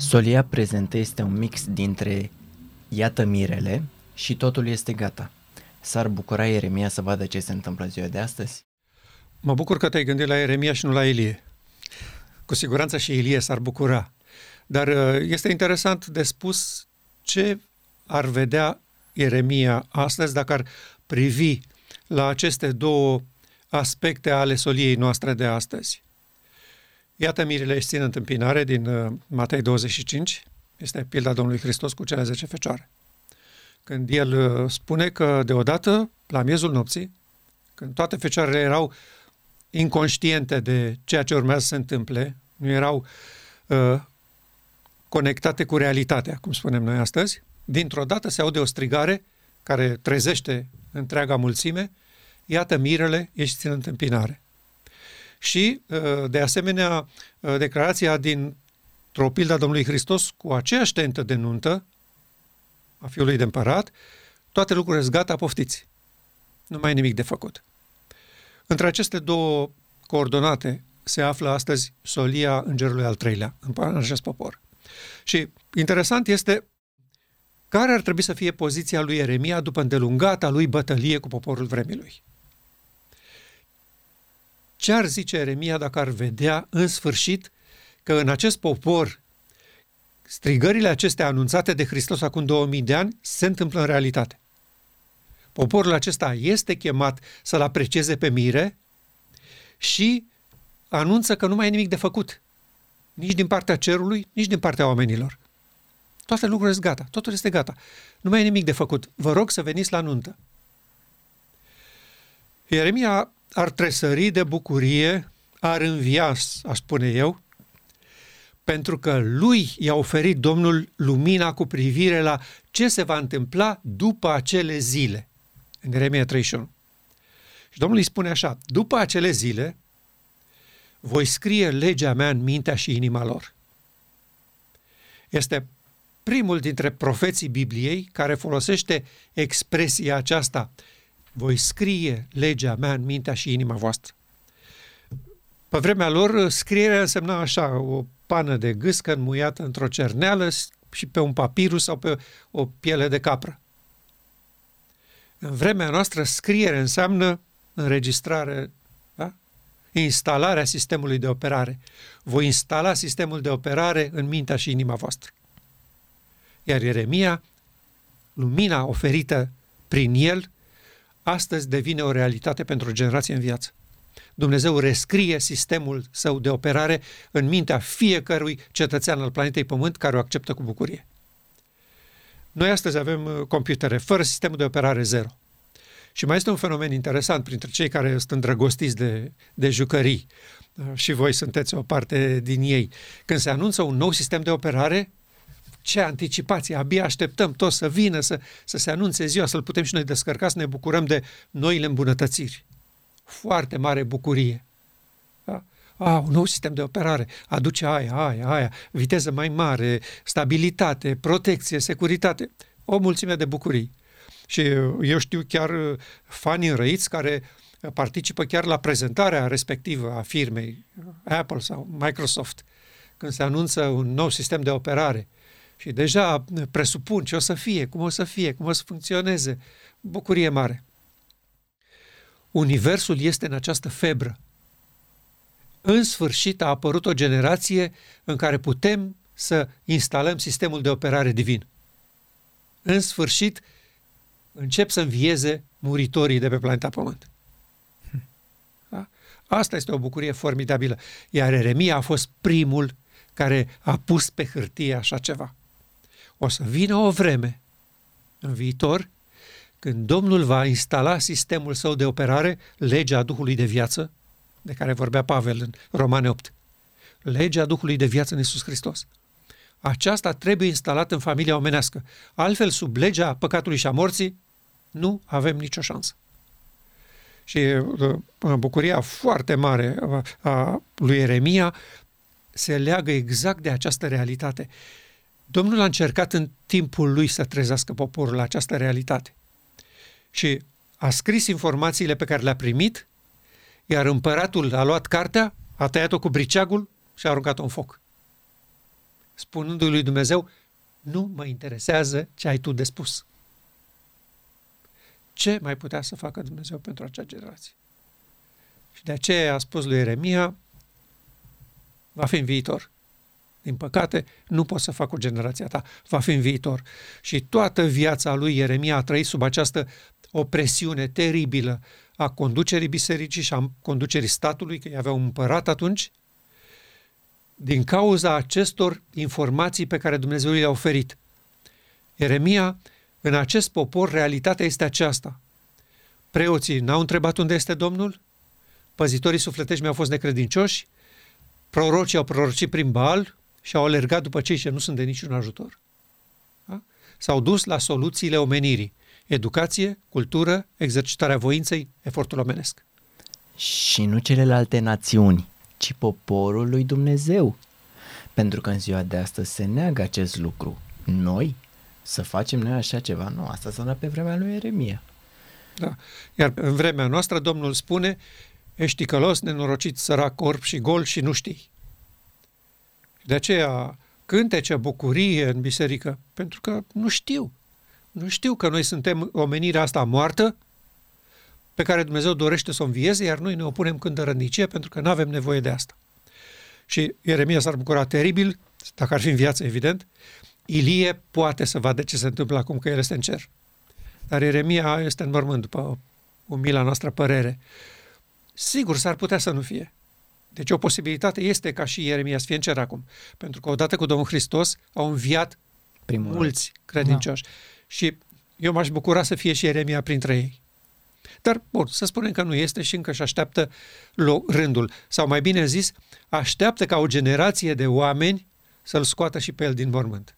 Solia prezentă este un mix dintre Iată mirele și totul este gata. S-ar bucura Ieremia să vadă ce se întâmplă ziua de astăzi? Mă bucur că te-ai gândit la Ieremia și nu la Elie. Cu siguranță și Elie s-ar bucura. Dar uh, este interesant de spus ce ar vedea Ieremia astăzi dacă ar privi la aceste două aspecte ale soliei noastre de astăzi. Iată mirile își țin întâmpinare din uh, Matei 25, este pilda Domnului Hristos cu cele 10 fecioare. Când el uh, spune că deodată, la miezul nopții, când toate fecioarele erau inconștiente de ceea ce urmează să se întâmple, nu erau uh, conectate cu realitatea, cum spunem noi astăzi, dintr-o dată se aude o strigare care trezește întreaga mulțime, iată mirele, ești țin întâmpinare. Și, uh, de asemenea, uh, declarația din o pilda Domnului Hristos cu aceeași tentă de nuntă a fiului de împărat, toate lucrurile sunt gata, poftiți. Nu mai e nimic de făcut. Între aceste două coordonate se află astăzi solia îngerului al treilea în acest popor. Și interesant este care ar trebui să fie poziția lui Eremia după îndelungata lui bătălie cu poporul vremii Ce ar zice Eremia dacă ar vedea în sfârșit că în acest popor strigările acestea anunțate de Hristos acum 2000 de ani se întâmplă în realitate? Poporul acesta este chemat să-L aprecieze pe mire și anunță că nu mai e nimic de făcut. Nici din partea cerului, nici din partea oamenilor. Toate lucrurile sunt gata, totul este gata. Nu mai e nimic de făcut. Vă rog să veniți la nuntă. Ieremia ar tresări de bucurie, ar învia, aș spune eu, pentru că lui i-a oferit Domnul lumina cu privire la ce se va întâmpla după acele zile. În Ieremia 31. Și Domnul îi spune așa, după acele zile voi scrie legea mea în mintea și inima lor. Este primul dintre profeții Bibliei care folosește expresia aceasta, voi scrie legea mea în mintea și inima voastră. Pe vremea lor, scrierea însemna așa, o pană de gâscă înmuiată într-o cerneală și pe un papirus sau pe o piele de capră. În vremea noastră, scriere înseamnă înregistrare, da? instalarea sistemului de operare. Voi instala sistemul de operare în mintea și inima voastră. Iar Ieremia, lumina oferită prin el, astăzi devine o realitate pentru o generație în viață. Dumnezeu rescrie sistemul său de operare în mintea fiecărui cetățean al planetei Pământ care o acceptă cu bucurie. Noi astăzi avem uh, computere fără sistemul de operare zero. Și mai este un fenomen interesant printre cei care sunt îndrăgostiți de, de jucării uh, și voi sunteți o parte din ei. Când se anunță un nou sistem de operare, ce anticipație, abia așteptăm toți să vină, să, să se anunțe ziua, să-l putem și noi descărca, să ne bucurăm de noile îmbunătățiri. Foarte mare bucurie. Da? A, un nou sistem de operare, aduce aia, aia, aia, viteză mai mare, stabilitate, protecție, securitate, o mulțime de bucurii. Și eu știu chiar fani înrăiți care participă chiar la prezentarea respectivă a firmei Apple sau Microsoft, când se anunță un nou sistem de operare și deja presupun ce o să fie, cum o să fie, cum o să funcționeze. Bucurie mare. Universul este în această febră. În sfârșit a apărut o generație în care putem să instalăm sistemul de operare divin. În sfârșit încep să învieze muritorii de pe planeta Pământ. Da? Asta este o bucurie formidabilă. Iar Eremia a fost primul care a pus pe hârtie așa ceva. O să vină o vreme în viitor când Domnul va instala sistemul său de operare, legea Duhului de viață, de care vorbea Pavel în Romane 8. Legea Duhului de viață în Iisus Hristos. Aceasta trebuie instalată în familia omenească. Altfel, sub legea păcatului și a morții, nu avem nicio șansă. Și uh, bucuria foarte mare a lui Eremia se leagă exact de această realitate. Domnul a încercat în timpul lui să trezească poporul la această realitate. Și a scris informațiile pe care le-a primit, iar împăratul a luat cartea, a tăiat-o cu briceagul și a aruncat-o în foc. spunându-i lui Dumnezeu, nu mă interesează ce ai tu de spus. Ce mai putea să facă Dumnezeu pentru acea generație? Și de aceea a spus lui Ieremia, va fi în viitor. Din păcate, nu pot să fac cu generația ta, va fi în viitor. Și toată viața lui Ieremia a trăit sub această opresiune teribilă a conducerii bisericii și a conducerii statului, că avea un împărat atunci, din cauza acestor informații pe care Dumnezeu le-a oferit. Ieremia, în acest popor, realitatea este aceasta. Preoții n-au întrebat unde este Domnul, păzitorii sufletești mi-au fost necredincioși, prorocii au prorocit prin Baal și au alergat după cei ce nu sunt de niciun ajutor. Da? S-au dus la soluțiile omenirii. Educație, cultură, exercitarea voinței, efortul omenesc. Și nu celelalte națiuni, ci poporul lui Dumnezeu. Pentru că în ziua de astăzi se neagă acest lucru. Noi să facem noi așa ceva. Nu, asta s-a dat pe vremea lui Eremia. Da. Iar în vremea noastră Domnul spune, ești călos, nenorocit, sărac, corp și gol și nu știi. De aceea cântece bucurie în biserică, pentru că nu știu. Nu știu că noi suntem omenirea asta moartă, pe care Dumnezeu dorește să o învieze, iar noi ne opunem când rănicie, pentru că nu avem nevoie de asta. Și Ieremia s-ar bucura teribil, dacă ar fi în viață, evident. Ilie poate să vadă ce se întâmplă acum că el este în cer. Dar Ieremia este în mormânt, după umila noastră părere. Sigur, s-ar putea să nu fie. Deci o posibilitate este ca și Ieremia să fie în cer acum. Pentru că odată cu Domnul Hristos au înviat Primul mulți credincioși. Da. Și eu m-aș bucura să fie și Ieremia printre ei. Dar, bun, să spunem că nu este și încă își așteaptă rândul. Sau mai bine zis, așteaptă ca o generație de oameni să-l scoată și pe el din mormânt.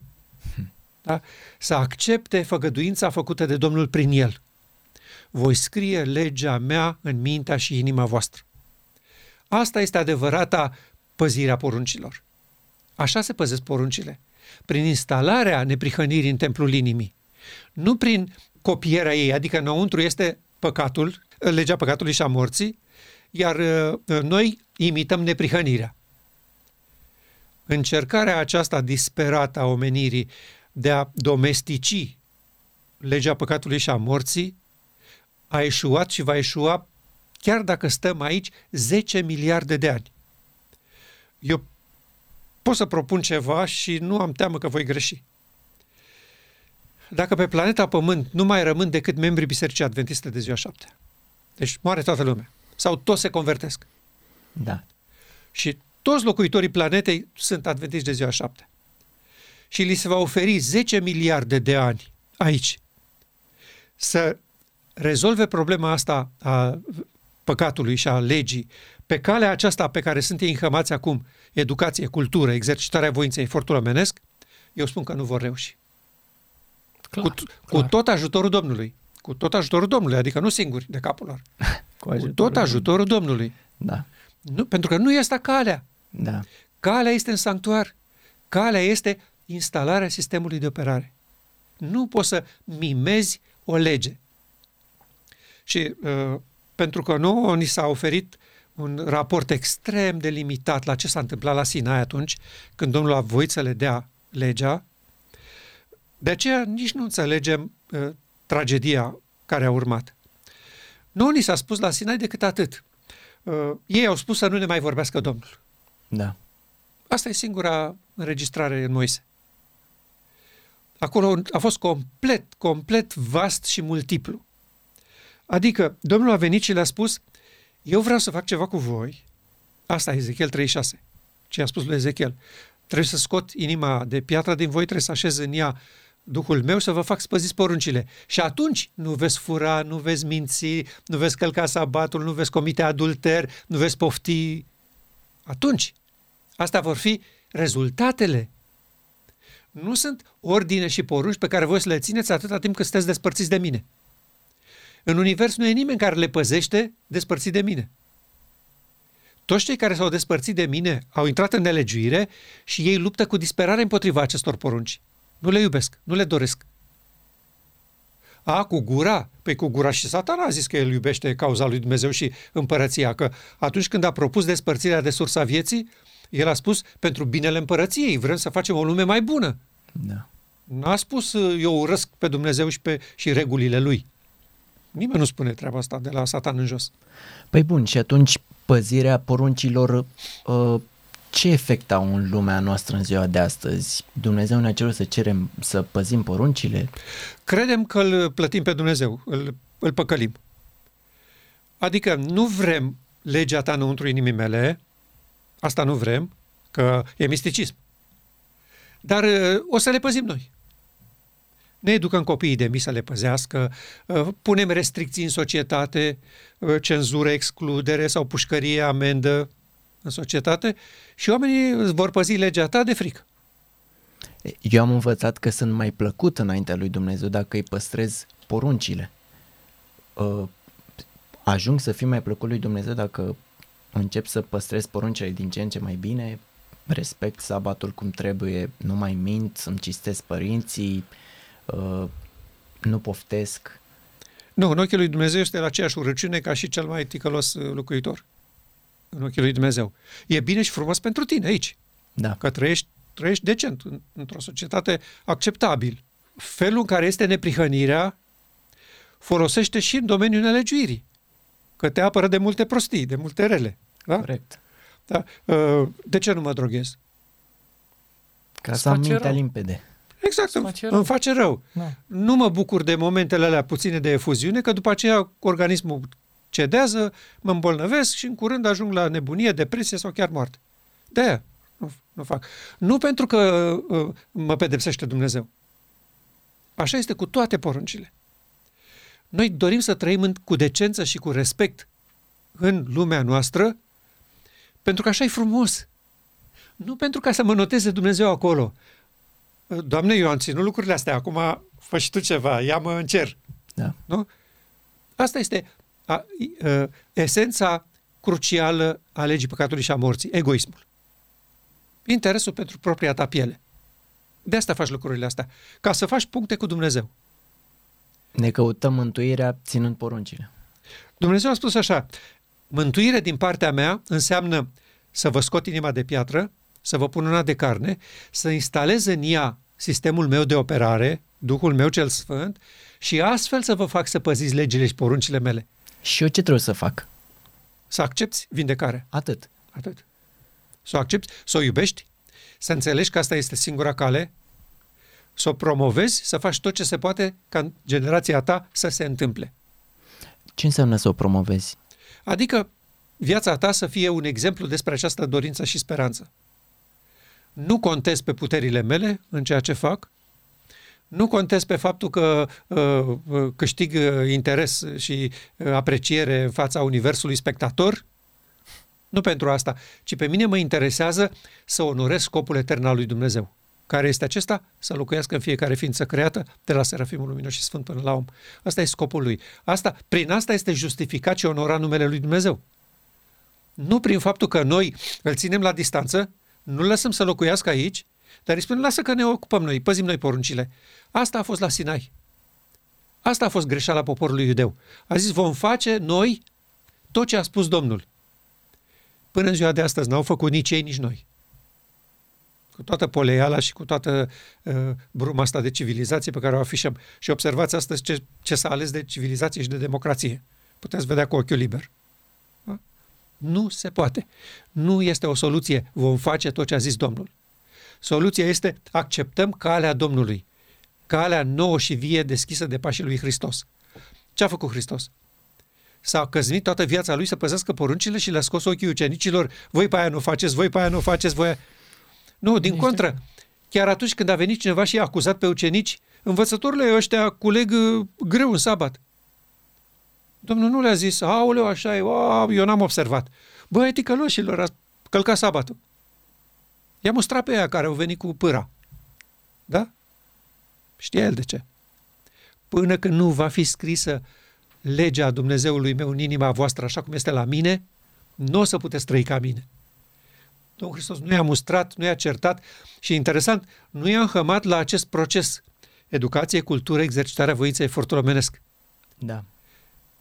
Hmm. Da? Să accepte făgăduința făcută de Domnul prin el. Voi scrie legea mea în mintea și inima voastră. Asta este adevărata păzirea poruncilor. Așa se păzesc poruncile. Prin instalarea neprihănirii în templul inimii. Nu prin copierea ei, adică înăuntru este păcatul, legea păcatului și a morții, iar uh, noi imităm neprihănirea. Încercarea aceasta disperată a omenirii de a domestici legea păcatului și a morții a eșuat și va eșua chiar dacă stăm aici 10 miliarde de ani. Eu pot să propun ceva și nu am teamă că voi greși. Dacă pe planeta Pământ nu mai rămân decât membrii Bisericii Adventiste de ziua șapte, deci moare toată lumea, sau toți se convertesc. Da. Și toți locuitorii planetei sunt adventiști de ziua șapte. Și li se va oferi 10 miliarde de ani aici să rezolve problema asta a păcatului și a legii pe calea aceasta pe care sunt ei înhămați acum, educație, cultură, exercitarea voinței, efortul omenesc, eu spun că nu vor reuși. Clar, cu, clar. cu tot ajutorul Domnului. Cu tot ajutorul Domnului, adică nu singuri de capul lor. cu, cu tot ajutorul Domnului. Da. Nu, pentru că nu este calea. Da. Calea este în sanctuar. Calea este instalarea sistemului de operare. Nu poți să mimezi o lege. Și uh, pentru că nu ni s-a oferit un raport extrem de limitat la ce s-a întâmplat la Sinai atunci, când Domnul a voit să le dea legea, de aceea nici nu înțelegem uh, tragedia care a urmat. Nu ni s-a spus la Sinai decât atât. Uh, ei au spus să nu ne mai vorbească Domnul. Da. Asta e singura înregistrare în Moise. Acolo a fost complet, complet vast și multiplu. Adică Domnul a venit și le-a spus, eu vreau să fac ceva cu voi. Asta e Ezechiel 36. Ce a spus lui Ezechiel. Trebuie să scot inima de piatră din voi, trebuie să așez în ea Duhul meu să vă fac spăziți poruncile. Și atunci nu veți fura, nu veți minți, nu veți călca sabatul, nu veți comite adulter, nu veți pofti. Atunci, astea vor fi rezultatele. Nu sunt ordine și porunci pe care voi să le țineți atâta timp cât sunteți despărțiți de mine. În univers nu e nimeni care le păzește despărțit de mine. Toți cei care s-au despărțit de mine au intrat în nelegiuire și ei luptă cu disperare împotriva acestor porunci. Nu le iubesc, nu le doresc. A, cu gura? Păi cu gura și satana a zis că el iubește cauza lui Dumnezeu și împărăția, că atunci când a propus despărțirea de sursa vieții, El a spus pentru binele împărăției, vrem să facem o lume mai bună. Da. N-a spus eu urăsc pe Dumnezeu și, pe, și regulile lui. Nimeni nu spune treaba asta de la satan în jos. Păi bun, și atunci păzirea poruncilor, uh, ce efect au în lumea noastră în ziua de astăzi? Dumnezeu ne-a cerut să cerem să păzim poruncile? Credem că îl plătim pe Dumnezeu, îl, îl păcălim. Adică nu vrem legea ta înăuntru inimii mele, asta nu vrem, că e misticism. Dar uh, o să le păzim noi. Ne educăm copiii de mici să le păzească, uh, punem restricții în societate, uh, cenzură, excludere sau pușcărie, amendă în societate și oamenii vor păzi legea ta de frică. Eu am învățat că sunt mai plăcut înaintea lui Dumnezeu dacă îi păstrez poruncile. Ajung să fiu mai plăcut lui Dumnezeu dacă încep să păstrez poruncile din ce în ce mai bine, respect sabatul cum trebuie, nu mai mint, îmi cistesc părinții, uh, nu poftesc. Nu, în ochii lui Dumnezeu este la aceeași urăciune ca și cel mai ticălos uh, locuitor. În ochii lui Dumnezeu. E bine și frumos pentru tine aici. Da. Că trăiești, trăiești decent, într-o societate acceptabil. Felul în care este neprihănirea folosește și în domeniul nelegiuirii. Că te apără de multe prostii, de multe rele. Da? Corect. Da? Uh, de ce nu mă droghez? Ca să am mintea rău. limpede. Exact, îmi face rău. Îmi face rău. Da. Nu mă bucur de momentele alea puține de efuziune, că după aceea organismul cedează, mă îmbolnăvesc și în curând ajung la nebunie, depresie sau chiar moarte. de aia nu, nu fac. Nu pentru că uh, mă pedepsește Dumnezeu. Așa este cu toate poruncile. Noi dorim să trăim în, cu decență și cu respect în lumea noastră, pentru că așa e frumos. Nu pentru ca să mă noteze Dumnezeu acolo. Doamne, eu am ținut lucrurile astea, acum fă și tu ceva, ia-mă în cer. Da. Nu? Asta este a, a, esența crucială a legii păcatului și a morții, egoismul. Interesul pentru propria ta piele. De asta faci lucrurile astea, ca să faci puncte cu Dumnezeu. Ne căutăm mântuirea ținând poruncile. Dumnezeu a spus așa, mântuire din partea mea înseamnă să vă scot inima de piatră, să vă pun una de carne, să instalez în ea sistemul meu de operare, Duhul meu cel Sfânt, și astfel să vă fac să păziți legile și poruncile mele. Și eu ce trebuie să fac? Să accepti vindecare. Atât. Atât. Să o accepti, să o iubești, să înțelegi că asta este singura cale, să o promovezi, să faci tot ce se poate ca în generația ta să se întâmple. Ce înseamnă să o promovezi? Adică viața ta să fie un exemplu despre această dorință și speranță. Nu contez pe puterile mele în ceea ce fac, nu contez pe faptul că uh, uh câștig uh, interes și uh, apreciere în fața universului spectator, nu pentru asta, ci pe mine mă interesează să onorez scopul etern al lui Dumnezeu. Care este acesta? Să locuiască în fiecare ființă creată, de la Serafimul Luminos și Sfânt până la om. Asta e scopul lui. Asta, prin asta este justificat și onorat numele lui Dumnezeu. Nu prin faptul că noi îl ținem la distanță, nu lăsăm să locuiască aici, dar îi spunem, lasă că ne ocupăm noi, păzim noi poruncile. Asta a fost la Sinai. Asta a fost greșeala poporului iudeu. A zis, vom face noi tot ce a spus Domnul. Până în ziua de astăzi n-au făcut nici ei, nici noi cu toată poleiala și cu toată uh, bruma asta de civilizație pe care o afișăm. Și observați astăzi ce, ce s-a ales de civilizație și de democrație. Puteți vedea cu ochiul liber. Da? Nu se poate. Nu este o soluție. Vom face tot ce a zis Domnul. Soluția este acceptăm calea Domnului. Calea nouă și vie deschisă de pașii lui Hristos. Ce a făcut Hristos? S-a căznit toată viața lui să păzească poruncile și le-a scos ochii ucenicilor. Voi pe aia nu faceți, voi pe aia nu faceți, voi... Nu, din Niște... contră. Chiar atunci când a venit cineva și i-a acuzat pe ucenici, învățătorile ăștia culeg uh, greu în sabat. Domnul nu le-a zis, aoleu, așa e, o, eu n-am observat. Băi, ticăloșilor, a călcat sabatul. I-a mustrat pe aia care au venit cu pâra. Da? Știa el de ce. Până când nu va fi scrisă legea Dumnezeului meu în inima voastră așa cum este la mine, nu o să puteți trăi ca mine. Domnul Hristos nu i-a mustrat, nu i-a certat și, interesant, nu i-a înhămat la acest proces. Educație, cultură, exercitarea voinței, efortul omenesc. Da.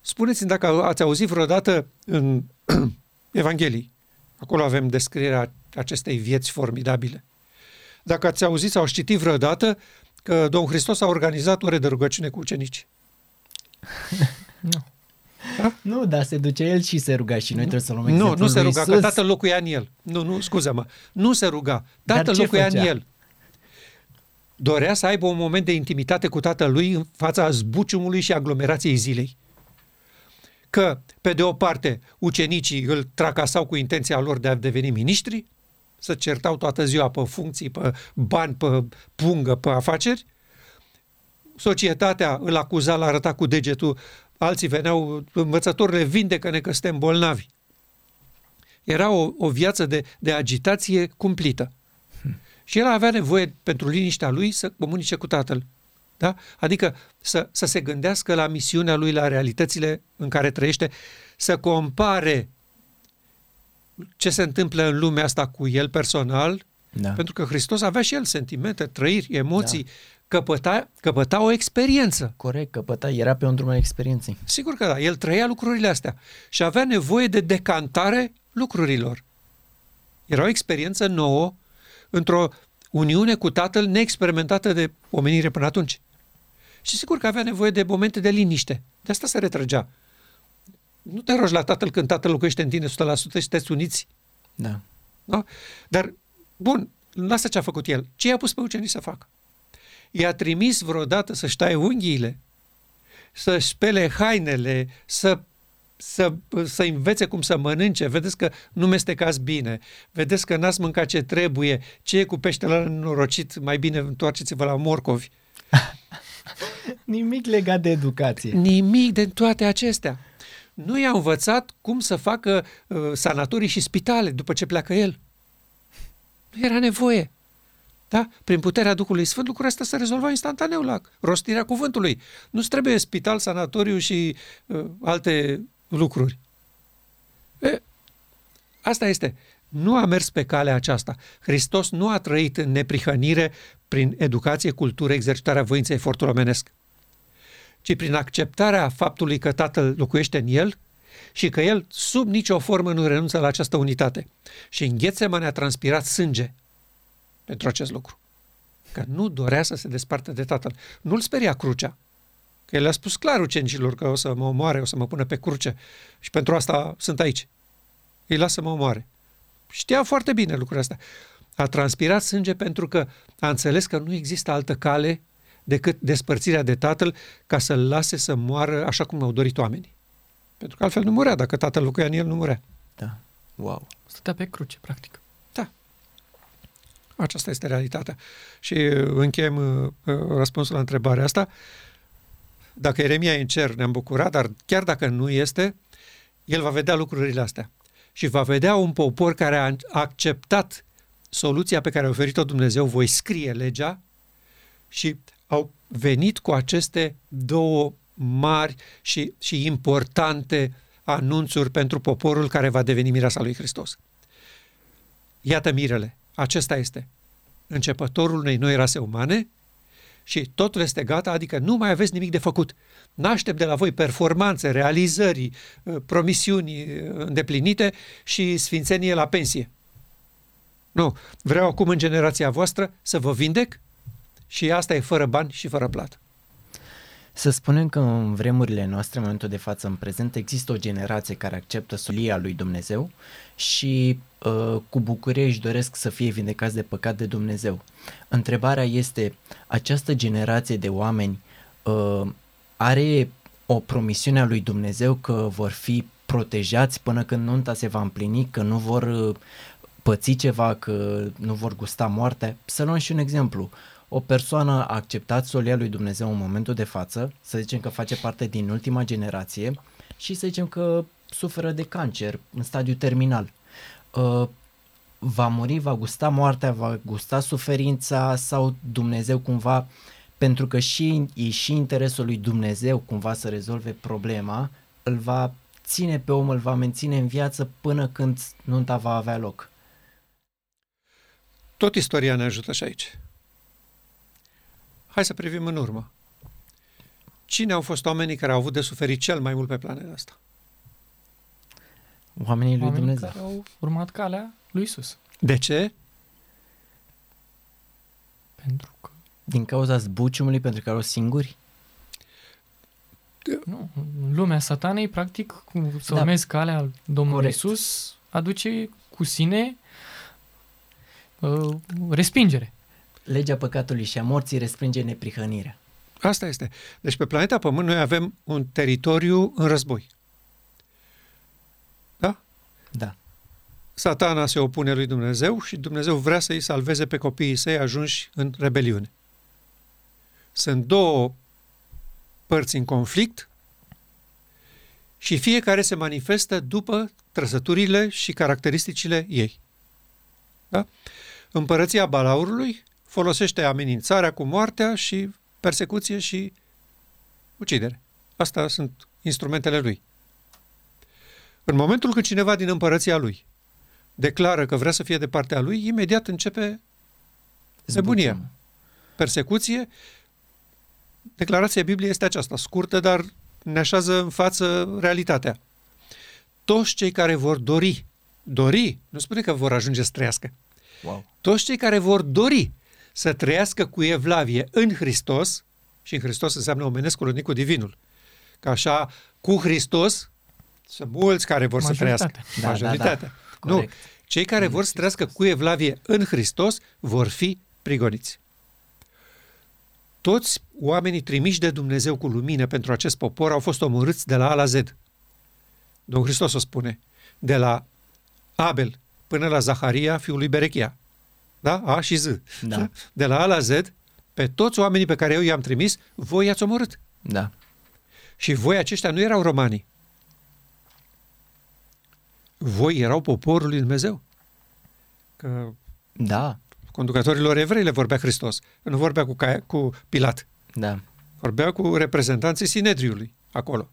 Spuneți-mi dacă ați auzit vreodată în Evanghelii, acolo avem descrierea acestei vieți formidabile. Dacă ați auzit sau ați citit vreodată că Domnul Hristos a organizat ore de rugăciune cu ucenici. nu. Da? Nu, dar se duce el și se ruga și noi trebuie să luăm Nu, nu se ruga, Iisus. că tatăl locuia în el. Nu, nu, scuză-mă. Nu se ruga. Tatăl ce locuia făcea? în el. Dorea să aibă un moment de intimitate cu tatălui în fața zbuciumului și aglomerației zilei. Că, pe de o parte, ucenicii îl tracasau cu intenția lor de a deveni miniștri, să certau toată ziua pe funcții, pe bani, pe pungă, pe afaceri, societatea îl acuza, l arăta cu degetul, alții veneau, învățătorile vindecă-ne că suntem bolnavi. Era o, o viață de, de agitație cumplită. Și el avea nevoie, pentru liniștea lui, să comunice cu tatăl. Da? Adică să, să se gândească la misiunea lui, la realitățile în care trăiește, să compare ce se întâmplă în lumea asta cu el personal, Da. pentru că Hristos avea și el sentimente, trăiri, emoții, da. căpăta, căpăta o experiență. Corect, căpăta, era pe un drum al experienței. Sigur că da, el trăia lucrurile astea și avea nevoie de decantare lucrurilor. Era o experiență nouă într-o uniune cu tatăl neexperimentată de omenire până atunci. Și sigur că avea nevoie de momente de liniște. De asta se retrăgea. Nu te rogi la tatăl când tatăl locuiește în tine 100% și sunteți uniți. Da. Da? Dar, bun, lasă ce a făcut el. Ce i-a pus pe ucenici să facă? I-a trimis vreodată să-și taie unghiile, să-și spele hainele, să, să, să învețe cum să mănânce. Vedeți că nu mestecați bine, vedeți că n-ați mâncat ce trebuie, ce e cu peștele ăla norocit, mai bine întoarceți-vă la morcovi. Nimic legat de educație. Nimic de toate acestea. Nu i-a învățat cum să facă uh, sanatorii și spitale după ce pleacă el. Nu era nevoie. Da? Prin puterea Duhului Sfânt, lucrurile astea se rezolva instantaneu la rostirea cuvântului. Nu trebuie spital, sanatoriu și uh, alte lucruri. E, asta este. Nu a mers pe calea aceasta. Hristos nu a trăit în neprihănire prin educație, cultură, exercitarea voinței, efortul omenesc ci prin acceptarea faptului că Tatăl locuiește în el și că el sub nicio formă nu renunță la această unitate. Și în Ghețeman a transpirat sânge pentru acest lucru. Că nu dorea să se despartă de Tatăl. Nu-l speria crucea. Că el a spus clar ucenicilor că o să mă omoare, o să mă pună pe cruce și pentru asta sunt aici. Îi lasă să mă omoare. Știa foarte bine lucrurile astea. A transpirat sânge pentru că a înțeles că nu există altă cale decât despărțirea de tatăl ca să-l lase să moară așa cum au dorit oamenii. Pentru că altfel nu murea. Dacă tatăl locuia în el, nu murea. Da. Wow. Stătea pe cruce, practic. Da. Aceasta este realitatea. Și uh, încheiem uh, uh, răspunsul la întrebarea asta. Dacă Eremia e în cer, ne-am bucurat, dar chiar dacă nu este, el va vedea lucrurile astea. Și va vedea un popor care a acceptat soluția pe care a oferit-o Dumnezeu, voi scrie legea și au venit cu aceste două mari și, și importante anunțuri pentru poporul care va deveni mireasa lui Hristos. Iată mirele, acesta este începătorul unei noi rase umane și totul este gata, adică nu mai aveți nimic de făcut. Naștem de la voi performanțe, realizări, promisiuni îndeplinite și sfințenie la pensie. Nu, vreau acum în generația voastră să vă vindec și asta e fără bani și fără plată. Să spunem că în vremurile noastre, în momentul de față, în prezent, există o generație care acceptă solia lui Dumnezeu și uh, cu bucurie își doresc să fie vindecați de păcat de Dumnezeu. Întrebarea este, această generație de oameni uh, are o promisiune a lui Dumnezeu că vor fi protejați până când nunta se va împlini, că nu vor uh, păți ceva, că nu vor gusta moartea. Să luăm și un exemplu o persoană a acceptat solia lui Dumnezeu în momentul de față, să zicem că face parte din ultima generație și să zicem că suferă de cancer în stadiu terminal. Uh, va muri, va gusta moartea, va gusta suferința sau Dumnezeu cumva, pentru că și, e și interesul lui Dumnezeu cumva să rezolve problema, îl va ține pe om, îl va menține în viață până când nunta va avea loc. Tot istoria ne ajută și aici. Hai să privim în urmă. Cine au fost oamenii care au avut de suferit cel mai mult pe planeta asta? Oamenii lui Oamenii Dumnezeu. care au urmat calea lui Isus. De ce? Pentru că Din cauza zbuciumului pentru care au singuri? nu, în lumea satanei, practic, cu, să Da. urmezi calea Domnului Corect. Isus, aduce cu sine uh, respingere. Legea păcatului și a morții respinge neprihănirea. Asta este. Deci pe planeta Pământ noi avem un teritoriu în război. Da? Da. Satana se opune lui Dumnezeu și Dumnezeu vrea să-i salveze pe copiii săi ajunși în rebeliune. Sunt două părți în conflict și fiecare se manifestă după trăsăturile și caracteristicile ei. Da? Împărăția Balaurului folosește amenințarea cu moartea și persecuție și ucidere. Asta sunt instrumentele lui. În momentul când cineva din împărăția lui declară că vrea să fie de partea lui, imediat începe Nebunia. Zbuciumul. persecuție. Declarația Bibliei este aceasta, scurtă, dar ne așează în față realitatea. Toți cei care vor dori, dori, nu spune că vor ajunge să trăiască, Wow. toți cei care vor dori să trăiască cu evlavie în Hristos, și în Hristos înseamnă omenesc unit cu divinul, că așa, cu Hristos, sunt mulți care vor să Majoritatea. trăiască. Da, da, da. Majoritatea. Nu, Corect. cei care vor să trăiască cu evlavie în Hristos vor fi prigoniți. Toți oamenii trimiși de Dumnezeu cu lumină pentru acest popor au fost omorâți de la A la Z. Domnul Hristos o spune. De la Abel până la Zaharia, fiul lui Berechia. Da? A și Z. Da. De la A la Z, pe toți oamenii pe care eu i-am trimis, voi i-ați omorât. Da. Și voi aceștia nu erau romanii. Voi erau poporul lui Dumnezeu. Că Da. conducătorilor evrei le vorbea Hristos. Nu vorbea cu, Caia, cu Pilat. Da. Vorbea cu reprezentanții Sinedriului acolo.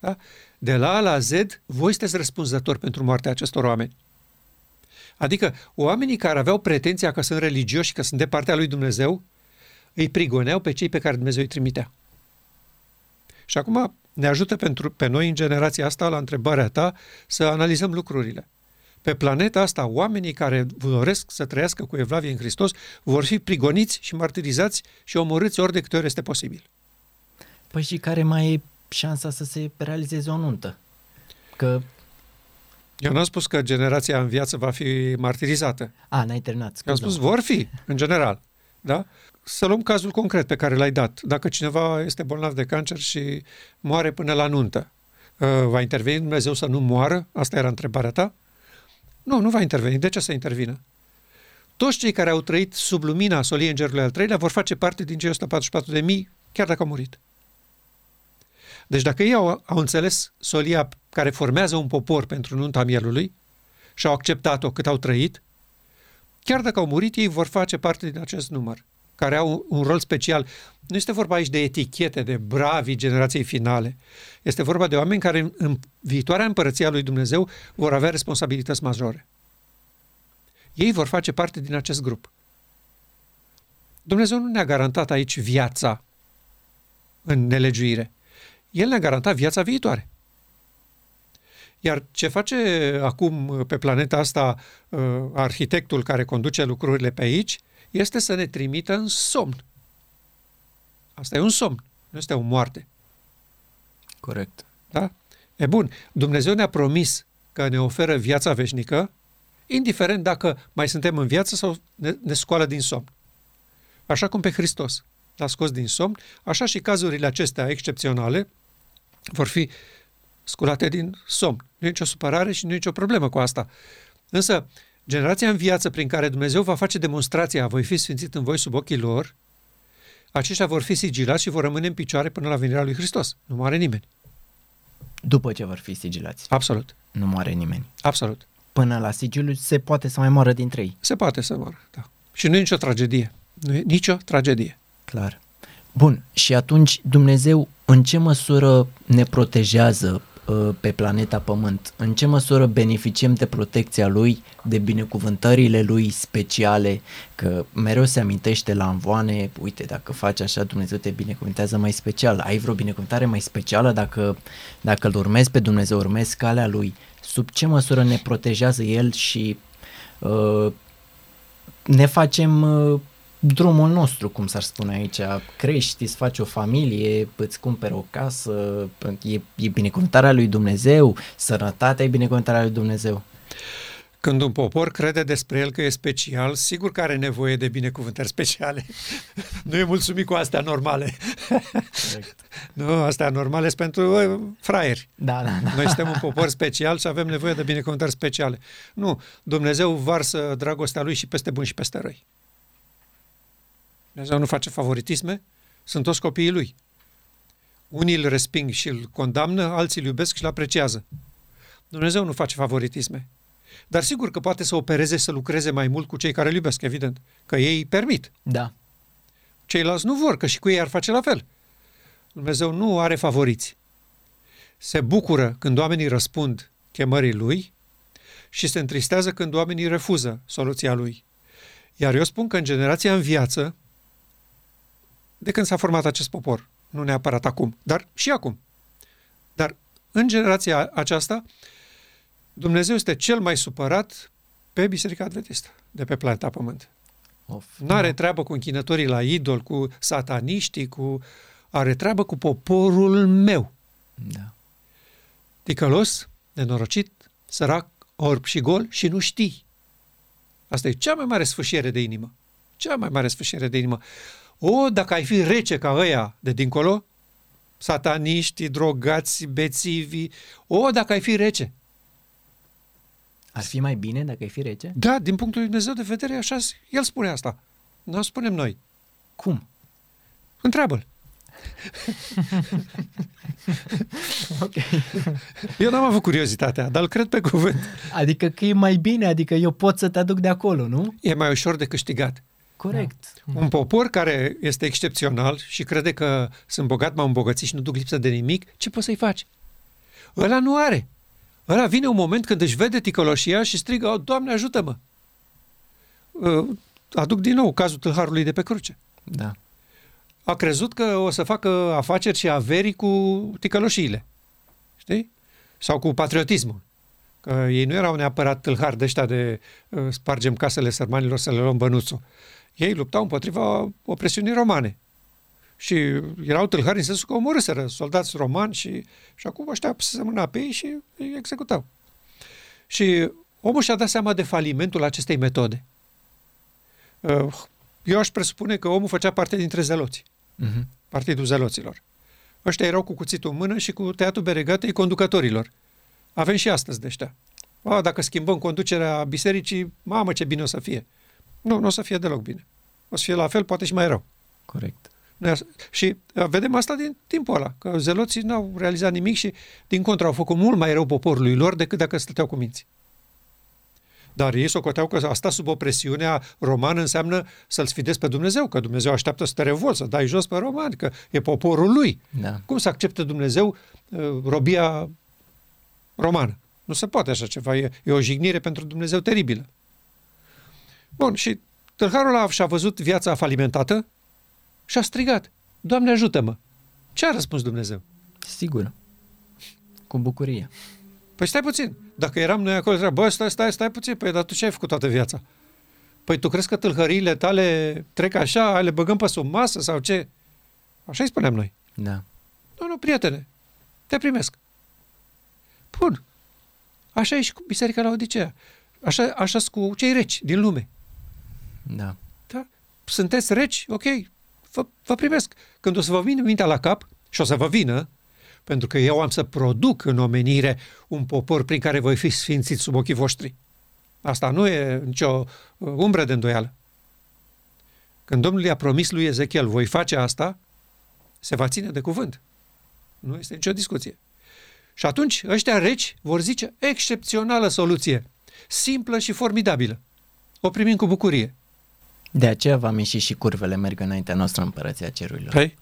Da? De la A la Z, voi sunteți răspunzători pentru moartea acestor oameni. Adică oamenii care aveau pretenția că sunt religioși și că sunt de partea lui Dumnezeu, îi prigoneau pe cei pe care Dumnezeu îi trimitea. Și acum ne ajută pentru, pe noi în generația asta, la întrebarea ta, să analizăm lucrurile. Pe planeta asta, oamenii care doresc să trăiască cu Evlavie în Hristos vor fi prigoniți și martirizați și omorâți ori de câte ori este posibil. Păi și care mai e șansa să se realizeze o nuntă? Că... Eu n-am spus că generația în viață va fi martirizată. A, n-ai terminat. Eu am scuză-mă. spus vor fi, în general. Da? Să luăm cazul concret pe care l-ai dat. Dacă cineva este bolnav de cancer și moare până la nuntă, uh, va interveni Dumnezeu să nu moară? Asta era întrebarea ta? Nu, nu va interveni. De ce să intervină? Toți cei care au trăit sub lumina soliei îngerului al treilea vor face parte din cei 144 de mii, chiar dacă au murit. Deci dacă ei au, au înțeles solia care formează un popor pentru nunta mielului și au acceptat-o cât au trăit, chiar dacă au murit, ei vor face parte din acest număr, care au un rol special. Nu este vorba aici de etichete, de bravi generației finale. Este vorba de oameni care în, în viitoarea împărăția lui Dumnezeu vor avea responsabilități majore. Ei vor face parte din acest grup. Dumnezeu nu ne-a garantat aici viața în nelegiuire. El ne-a garantat viața viitoare. Iar ce face acum pe planeta asta uh, arhitectul care conduce lucrurile pe aici este să ne trimită în somn. Asta e un somn, nu este o moarte. Corect. Da? E bun, Dumnezeu ne-a promis că ne oferă viața veșnică, indiferent dacă mai suntem în viață sau ne, ne scoală din somn. Așa cum pe Hristos l-a scos din somn, așa și cazurile acestea excepționale vor fi sculate din somn. Nu e nicio supărare și nu e nicio problemă cu asta. Însă, generația în viață prin care Dumnezeu va face demonstrația, voi fi sfințit în voi sub ochii lor, aceștia vor fi sigilați și vor rămâne în picioare până la venirea lui Hristos. Nu moare nimeni. După ce vor fi sigilați. Absolut. Nu moare nimeni. Absolut. Până la sigiliu se poate să mai moară dintre ei. Se poate să moară, da. Și nu e nicio tragedie. Nu e nicio tragedie. Clar. Bun, și atunci Dumnezeu în ce măsură ne protejează uh, pe planeta Pământ? În ce măsură beneficiem de protecția Lui, de binecuvântările Lui speciale? Că mereu se amintește la învoane, uite, dacă faci așa, Dumnezeu te binecuvântează mai special. Ai vreo binecuvântare mai specială dacă, dacă îl urmezi pe Dumnezeu, urmezi calea Lui? Sub ce măsură ne protejează El și uh, ne facem uh, drumul nostru, cum s-ar spune aici, crești, îți faci o familie, îți cumperi o casă, e, e binecuvântarea lui Dumnezeu, sănătatea e binecuvântarea lui Dumnezeu. Când un popor crede despre el că e special, sigur că are nevoie de binecuvântări speciale. nu e mulțumit cu astea normale. Corect. nu, astea normale sunt pentru uh, fraieri. Da, da, da. Noi suntem un popor special și avem nevoie de binecuvântări speciale. Nu, Dumnezeu varsă dragostea lui și peste bun și peste răi. Dumnezeu nu face favoritisme, sunt toți copiii lui. Unii îl resping și îl condamnă, alții îl iubesc și îl apreciază. Dumnezeu nu face favoritisme. Dar sigur că poate să opereze, să lucreze mai mult cu cei care îl iubesc, evident. Că ei îi permit. Da. Ceilalți nu vor, că și cu ei ar face la fel. Dumnezeu nu are favoriți. Se bucură când oamenii răspund chemării lui și se întristează când oamenii refuză soluția lui. Iar eu spun că în generația în viață, de când s-a format acest popor, nu neapărat acum, dar și acum. Dar în generația aceasta, Dumnezeu este cel mai supărat pe Biserica Adventistă de pe planeta Pământ. Of. Nu are treabă cu închinătorii la idol, cu sataniștii, cu... are treabă cu poporul meu. Da. Ticălos, nenorocit, sărac, orb și gol și nu știi. Asta e cea mai mare sfâșiere de inimă. Cea mai mare sfâșiere de inimă. O, dacă ai fi rece ca ăia de dincolo, sataniști, drogați, bețivi, o, dacă ai fi rece. Ar fi mai bine dacă ai fi rece? Da, din punctul lui Dumnezeu de vedere, așa, el spune asta. Nu o spunem noi. Cum? Întreabă-l. Ok. Eu n-am avut curiozitatea, dar îl cred pe cuvânt. Adică că e mai bine, adică eu pot să te aduc de acolo, nu? E mai ușor de câștigat. Corect. Un popor care este excepțional și crede că sunt bogat, m-am îmbogățit și nu duc lipsă de nimic, ce poți să-i faci? Ăla nu are. Ăla vine un moment când își vede ticăloșia și strigă, o, Doamne, ajută-mă! Uh, Aduc din nou cazul tâlharului de pe cruce. Da. A crezut că o să facă afaceri și averi cu ticăloșiile. Știi? Sau cu patriotismul. Că ei nu erau neapărat tâlhari de ăștia de uh, spargem casele sărmanilor să le luăm bănuțul. Ei luptau împotriva opresiunii romane. Și erau tâlhari în sensul că omorâseră soldați romani și, și acum ăștia se mâna pe ei și îi executau. Și omul și-a dat seama de falimentul acestei metode. Uh, Eu aș presupune că omul făcea parte dintre zeloți, Mhm. Partidul Zeloților. Ăștia erau cu cuțitul în mână și cu tăiatul beregatei conducătorilor. Avem și astăzi de ăștia. A, dacă schimbăm conducerea bisericii, mamă ce bine o să fie. Nu, nu o să fie deloc bine. O să fie la fel, poate și mai rău. Corect. Nu e așa? Și uh, vedem asta din timpul ăla, că zeloții n-au realizat nimic și, din contră, au făcut mult mai rău poporului lor decât dacă stăteau cu minți. Dar ei socoteau că asta sub opresiunea romană înseamnă să-L sfidezi pe Dumnezeu, că Dumnezeu așteaptă să te revolți, să dai jos pe romani, că e poporul lui. Da. Cum să accepte Dumnezeu uh, robia romană? Nu se poate așa ceva, e, e o jignire pentru Dumnezeu teribilă. Bun, și tâlharul ăla și-a văzut viața falimentată și a strigat, Doamne ajută-mă! Ce a răspuns Dumnezeu? Sigur. Cu bucurie. Păi stai puțin, dacă eram noi acolo, ziceam, bă, stai, stai, stai puțin, păi dar tu ce ai făcut toată viața? Păi tu crezi că tâlhăriile tale trec așa, le băgăm pe sub masă sau ce? Așa îi spuneam noi. Da. Nu, nu, prietene, te primesc. Bun. Așa e și cu Biserica la Odiseea. Așa, așa cu cei reci din lume. Da. Da? Sunteți reci? Ok, vă, vă primesc. Când o să vă vină mintea la cap, și o să vă vină, pentru că eu am să produc în omenire un popor prin care voi fi sfințiți sub ochii voștri. Asta nu e nicio uh, umbră de îndoială. Când Domnul i-a promis lui Ezechiel, voi face asta, se va ține de cuvânt. Nu este nicio discuție. Și atunci ăștia reci vor zice excepțională soluție, simplă și formidabilă. O primim cu bucurie. De aceea v-am ieșit și curvele merg înaintea noastră în împărăția cerurilor. Păi,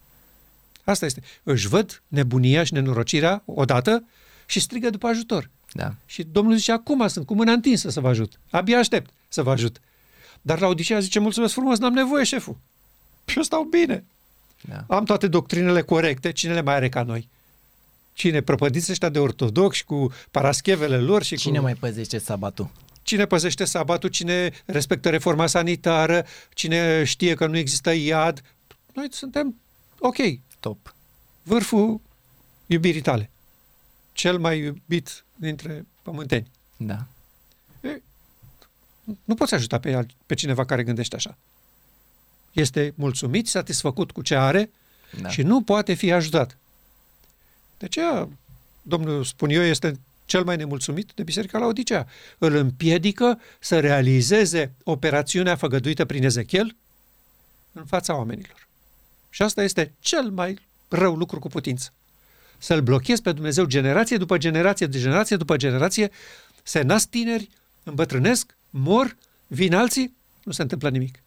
asta este. Își văd nebunia și nenorocirea odată și strigă după ajutor. Da. Și Domnul zice, acum sunt cu mâna întinsă să vă ajut. Abia aștept să vă ajut. Dar la Odiseea zice, mulțumesc frumos, n-am nevoie, șeful. Și eu stau bine. Da. Am toate doctrinele corecte, cine le mai are ca noi? Cine? Prăpădiți ăștia de ortodoxi cu paraschevele lor și Cine cu... mai păzește sabatul? Cine păzește sabatul, cine respectă reforma sanitară, cine știe că nu există iad. Noi suntem ok, Top. vârful iubirii tale. Cel mai iubit dintre pământeni. Da. Nu poți ajuta pe, alt- pe cineva care gândește așa. Este mulțumit, satisfăcut cu ce are da. și nu poate fi ajutat. De aceea, domnul, spun eu, este cel mai nemulțumit de Biserica la Odisea. Îl împiedică să realizeze operațiunea făgăduită prin Ezechiel în fața oamenilor. Și asta este cel mai rău lucru cu putință. Să-L blochezi pe Dumnezeu generație după generație, de generație după generație, se nasc tineri, îmbătrânesc, mor, vin alții, nu se întâmplă nimic.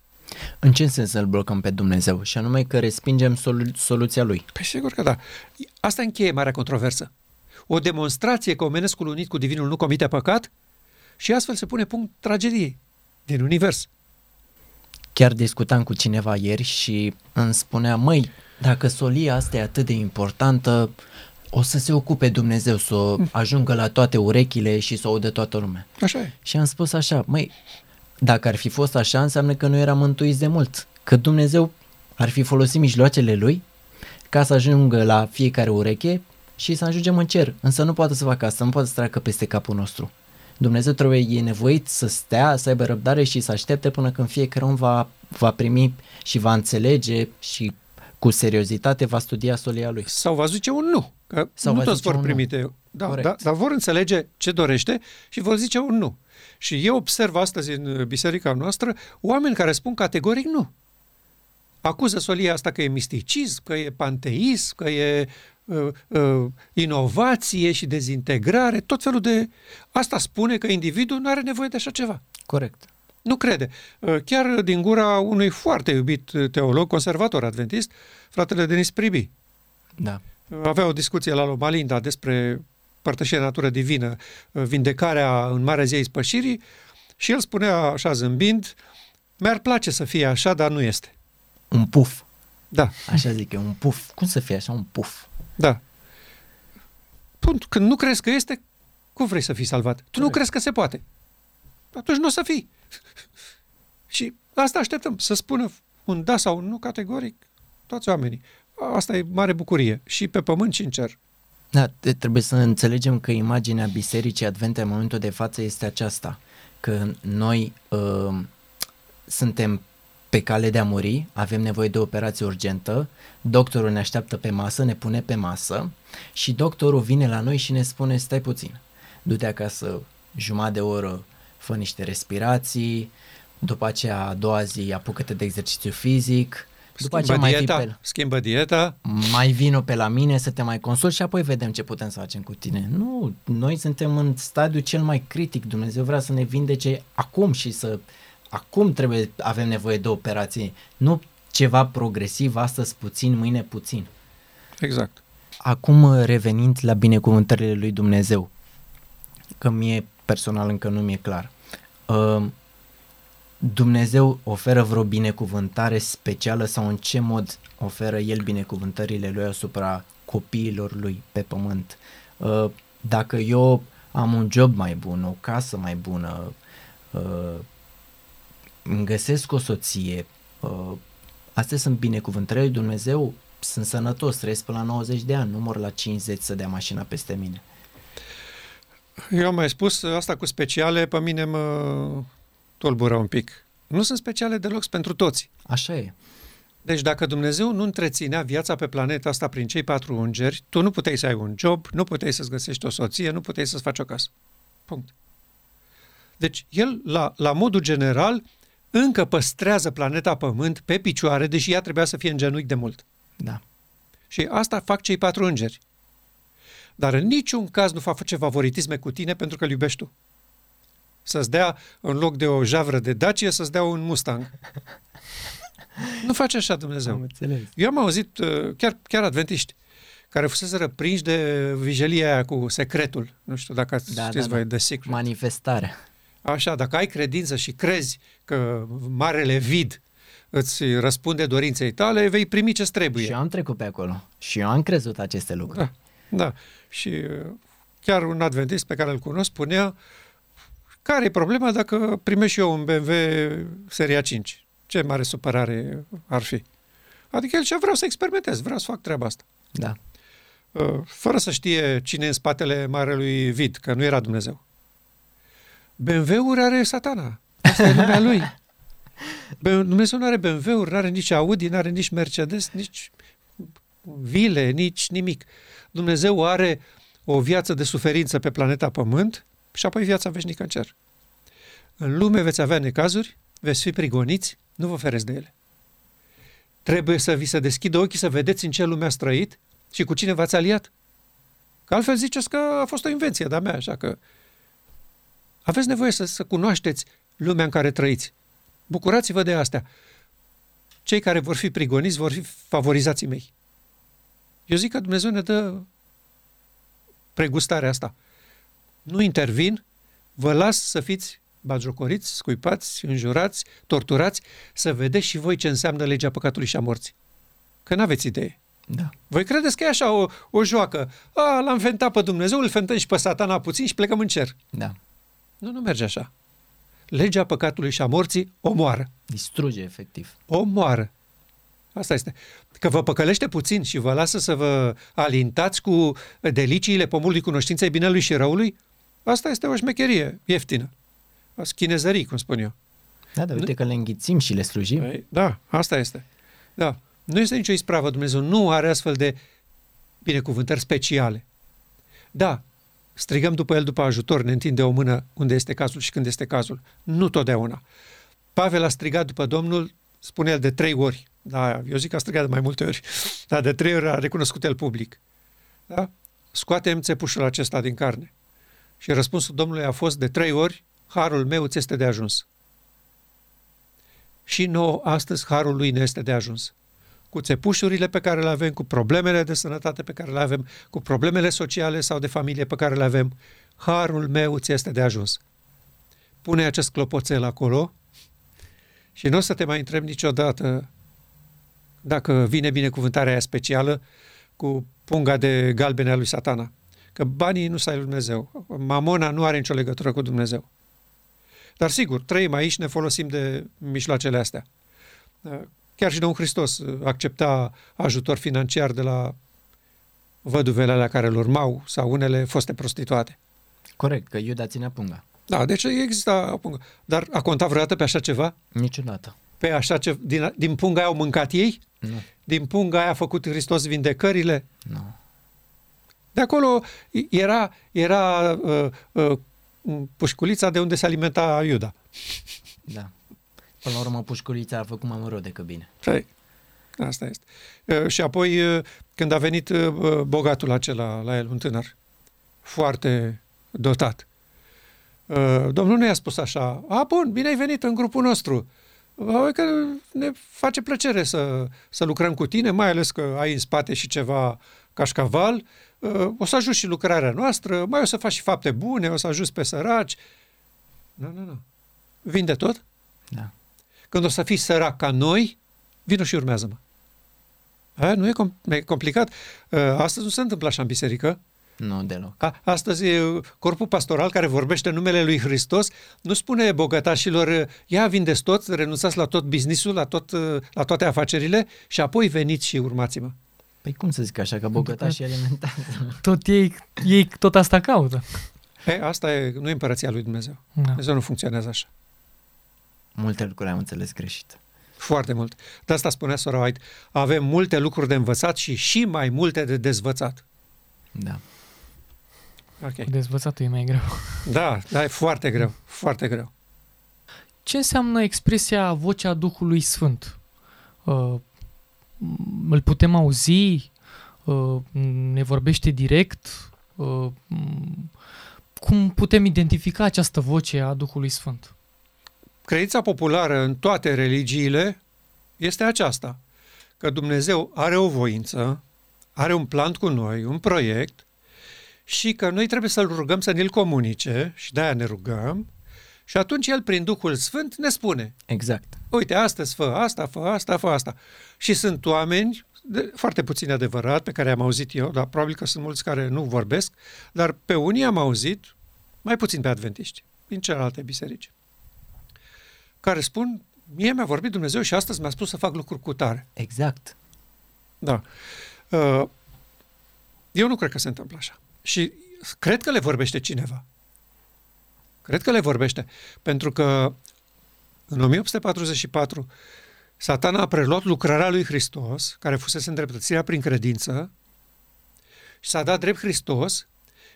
În ce sens să-L blocăm pe Dumnezeu? Și anume că respingem solu- soluția Lui. Păi sigur că da. Asta încheie marea controversă. O demonstrație că omenescul unit cu divinul nu comite păcat și astfel se pune punct tragediei din univers. Chiar discutam cu cineva ieri și îmi spunea, măi, dacă solia asta e atât de importantă, o să se ocupe Dumnezeu să o ajungă la toate urechile și să o audă toată lumea. Așa e. Și am spus așa, măi, dacă ar fi fost așa, înseamnă că nu eram mântuiți de mult. Că Dumnezeu ar fi folosit mijloacele Lui ca să ajungă la fiecare ureche și să ajungem în cer. Însă nu poate să facă asta, nu poate să treacă peste capul nostru. Dumnezeu trebuie, e nevoit să stea, să aibă răbdare și să aștepte până când fiecare om va, va primi și va înțelege și cu seriozitate va studia solia lui. Sau va zice un nu. Că Sau Sau nu va toți zice vor un nu. primite. Da, Corect. da, dar vor înțelege ce dorește și vor zice un nu. Și eu observ astăzi în biserica noastră oameni care spun categoric nu. Acuză solia asta că e misticism, că e panteism, că e uh, uh, inovație și dezintegrare, tot felul de... Asta spune că individul nu are nevoie de așa ceva. Corect. Nu crede. Uh, Chiar din gura unui foarte iubit uh, teolog, conservator adventist, fratele Denis Pribi. Da. Avea o discuție la Loma Linda despre părtășia natură divină, uh, vindecarea în Marea Zi a Ispășirii și el spunea așa zâmbind, mi-ar place să fie așa, dar nu este. Un puf. Da, Așa zic eu, un puf. Cum să fie așa un puf? Da. Punct. Când nu crezi că este, cum vrei să fii salvat? Tu nu Corect. crezi că se poate. Atunci nu o să fii. și asta așteptăm, să spună un da sau un nu categoric toți oamenii. Asta e mare bucurie. Și pe pământ și în cer. Da, te- trebuie să înțelegem că imaginea Bisericii Advente în momentul de față este aceasta, că noi uh, suntem pe cale de a muri, avem nevoie de o operație urgentă, doctorul ne așteaptă pe masă, ne pune pe masă și doctorul vine la noi și ne spune stai puțin, du-te acasă jumătate de oră, fă niște respirații, după aceea a doua zi apucă-te de exercițiu fizic, după aceea Schimbă mai dieta, fi pe, schimbă dieta. mai vino pe la mine să te mai consult și apoi vedem ce putem să facem cu tine. Nu, noi suntem în stadiul cel mai critic. Dumnezeu vrea să ne vindece acum și să acum trebuie avem nevoie de operație, nu ceva progresiv, astăzi puțin, mâine puțin. Exact. Acum revenind la binecuvântările lui Dumnezeu, că mie personal încă nu mi-e clar. Uh, Dumnezeu oferă vreo binecuvântare specială sau în ce mod oferă El binecuvântările Lui asupra copiilor Lui pe pământ? Uh, Dacă eu am un job mai bun, o casă mai bună, uh, îmi găsesc o soție, uh, astea sunt binecuvântările lui Dumnezeu, sunt sănătos, trăiesc până la 90 de ani, nu mor la 50 să dea mașina peste mine. Eu am mai spus, asta cu speciale pe mine mă tulbură un pic. Nu sunt speciale deloc sunt pentru toți. Așa e. Deci dacă Dumnezeu nu întreținea viața pe planeta asta prin cei patru îngeri, tu nu puteai să ai un job, nu puteai să-ți găsești o soție, nu puteai să-ți faci o casă. Punct. Deci el, la, la modul general, încă păstrează planeta Pământ pe picioare, deși ea trebuia să fie în genunchi de mult. Da. Și asta fac cei patru îngeri. Dar în niciun caz nu face favoritisme cu tine pentru că îl iubești tu. Să-ți dea, în loc de o javră de Dacia, să-ți dea un Mustang. nu face așa Dumnezeu. înțeles. Eu am auzit uh, chiar, chiar adventiști care fusese răprinși de vijelia aia cu secretul. Nu știu dacă ați Da, știți da, da. voi de secret. Manifestarea. Așa, dacă ai credință și crezi că marele vid îți răspunde dorinței tale, vei primi ce trebuie. Și eu am trecut pe acolo. Și eu am crezut aceste lucruri. Da, da. Și uh, chiar un adventist pe care îl cunosc spunea Care e problema dacă primești și eu un BMW seria 5? Ce mare supărare ar fi? Adică el ce vreau să experimentez, vreau să fac treaba asta. Da. Uh, fără să știe cine e în spatele marelui vid, că nu era Dumnezeu. BMW-uri are satana. Asta e lumea lui. Dumnezeu nu are BMW-uri, nu are nici Audi, nu are nici Mercedes, nici vile, nici nimic. Dumnezeu are o viață de suferință pe planeta Pământ și apoi viața veșnică în cer. În lume veți avea necazuri, veți fi prigoniți, nu vă fereți de ele. Trebuie să vi se deschidă ochii să vedeți în ce lume ați trăit și cu cine v-ați aliat. Că altfel ziceți că a fost o invenție de-a mea, așa că aveți nevoie să, să cunoașteți lumea în care trăiți. Bucurați-vă de astea. Cei care vor fi prigoniți vor fi favorizații mei. Eu zic că Dumnezeu ne dă pregustarea asta. Nu intervin, vă las să fiți bagiocoriți, scuipați, înjurați, torturați, să vedeți și voi ce înseamnă legea păcatului și a morții. Că n-aveți idee. Da. Voi credeți că e așa o, o joacă? A, l-am fentat pe Dumnezeu, îl fentăm și pe satana puțin și plecăm în cer. Da. Nu, nu merge așa. Legea păcatului și a morții omoară. Distruge, efectiv. Omoară. Asta este. Că vă păcălește puțin și vă lasă să vă alintați cu deliciile pomului cunoștinței binelui și răului, asta este o șmecherie ieftină. Chinezării, cum spun eu. Da, dar uite că le înghițim și le slujim. Păi, Da, asta este. Da. Nu este nicio ispravă. Dumnezeu nu are astfel de binecuvântări speciale. Da, strigăm după El după ajutor, ne întinde o mână unde este cazul și când este cazul. Nu totdeauna. Pavel a strigat după Domnul, spune el de trei ori. Da, eu zic că a strigat de mai multe ori, dar de trei ori a recunoscut el public. Da? Scoatem țepușul acesta din carne. Și răspunsul Domnului a fost de trei ori, harul meu ți este de ajuns. Și nouă astăzi harul lui ne este de ajuns. Cu țepușurile pe care le avem, cu problemele de sănătate pe care le avem, cu problemele sociale sau de familie pe care le avem, harul meu ți este de ajuns. Pune acest clopoțel acolo și nu o să te mai întreb niciodată dacă vine binecuvântarea aia specială cu punga de galbene a lui satana. Că banii nu sunt lui Dumnezeu. Mamona nu are nicio legătură cu Dumnezeu. Dar sigur, trăim aici, ne folosim de mijloacele astea. Chiar și Domnul Hristos accepta ajutor financiar de la văduvele alea care îl urmau sau unele foste prostituate. Corect, că Iuda ținea punga. Da, deci exista pungă. Dar a contat vreodată pe așa ceva? Niciodată. Pe așa ce din, din punga aia au mâncat ei? Nu. Din punga aia a făcut Hristos vindecările? Nu. De acolo era, era uh, uh, pușculița de unde se alimenta Iuda. Da. Până la urmă, pușculița a făcut mai rău decât bine. Păi, asta este. Uh, și apoi, uh, când a venit uh, bogatul acela la el, un tânăr, foarte dotat, uh, Domnul nu i-a spus așa, a, bun, bine ai venit în grupul nostru, că ne face plăcere să, să lucrăm cu tine, mai ales că ai în spate și ceva cașcaval, uh, o să ajut și lucrarea noastră, mai o să faci și fapte bune, o să ajut pe săraci. Nu, nu, nu. Vinde tot? Da. Când o să fii sărac ca noi, vină și urmează-mă. A, nu e, com- e complicat. Uh, astăzi nu se întâmplă așa în biserică. Nu deloc. A, astăzi corpul pastoral care vorbește numele lui Hristos nu spune bogătașilor, ia vindeți tot, renunțați la tot businessul, la, tot, la toate afacerile și apoi veniți și urmați-mă. Păi cum să zic așa, că bogătașii alimentează? Tot ei, ei tot asta caută. E, asta e, nu e împărăția lui Dumnezeu. Da. Dumnezeu nu funcționează așa. Multe lucruri am înțeles greșit. Foarte mult. De asta spunea Sora White, avem multe lucruri de învățat și și mai multe de dezvățat. Da. Ok. Dezvățatul e mai greu. Da, da, e foarte greu, foarte greu. Ce înseamnă expresia vocea Duhului Sfânt? Uh, îl putem auzi? Uh, ne vorbește direct? Uh, cum putem identifica această voce a Duhului Sfânt? Credința populară în toate religiile este aceasta, că Dumnezeu are o voință, are un plan cu noi, un proiect și că noi trebuie să-L rugăm să ne-L comunice și de-aia ne rugăm și atunci El, prin Duhul Sfânt, ne spune Exact. uite, astăzi fă asta, fă asta, fă asta. Și sunt oameni, de, foarte puțin adevărat, pe care am auzit eu, dar probabil că sunt mulți care nu vorbesc, dar pe unii am auzit, mai puțin pe adventiști. din celelalte biserici, care spun, mie mi-a vorbit Dumnezeu și astăzi mi-a spus să fac lucruri cu tare. Exact. Da. Uh, Eu nu cred că se întâmplă așa. Și cred că le vorbește cineva. Cred că le vorbește. Pentru că în 1844 satana a preluat lucrarea lui Hristos, care fusese îndreptățirea prin credință, și s-a dat drept Hristos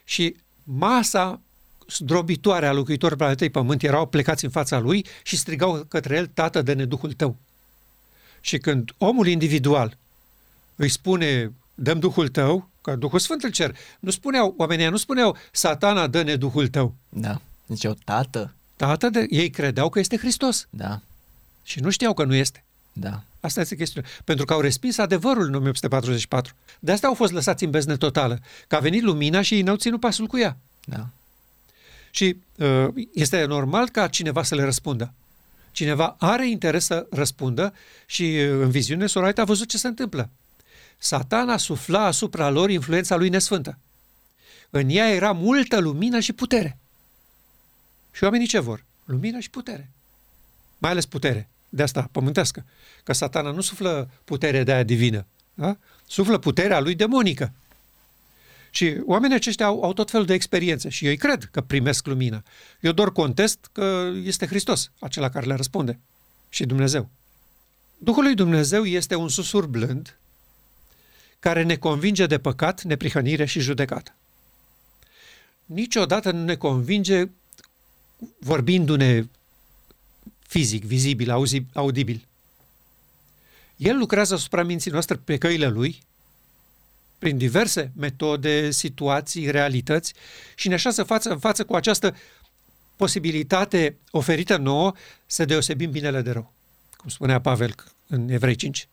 și masa zdrobitoare a locuitorilor planetei Pământ erau plecați în fața lui și strigau către el, Tată, de Duhul tău. Și când omul individual îi spune, dăm Duhul tău, că Duhul Sfânt îl cer, nu spuneau, oamenii nu spuneau, satana, dă-ne Duhul tău. Da. Ziceau, tată. Tată, de, ei credeau că este Hristos Da. și nu știau că nu este. Da. Asta este chestiunea. Pentru că au respins adevărul în 1844. De asta au fost lăsați în beznă totală. Că a venit lumina și ei n-au ținut pasul cu ea. Da. Și uh, este normal ca cineva să le răspundă. Cineva are interes să răspundă și uh, în viziune Sorait a văzut ce se întâmplă. Satana sufla asupra lor influența lui nesfântă. În ea era multă lumină și putere. Și oamenii ce vor? Lumină și putere. Mai ales putere. De asta, pământească. Că satana nu suflă putere de aia divină. Da? Suflă puterea lui demonică. Și oamenii aceștia au, au tot felul de experiențe și eu îi cred că primesc lumină. Eu doar contest că este Hristos, acela care le răspunde. Și Dumnezeu. Duhul lui Dumnezeu este un susur blând care ne convinge de păcat, neprihănire și judecată. Niciodată nu ne convinge vorbindu-ne fizic, vizibil, auzi, audibil. El lucrează asupra minții noastre pe căile lui, prin diverse metode, situații, realități și ne așează față în față cu această posibilitate oferită nouă să deosebim binele de rău, cum spunea Pavel în Evrei 5.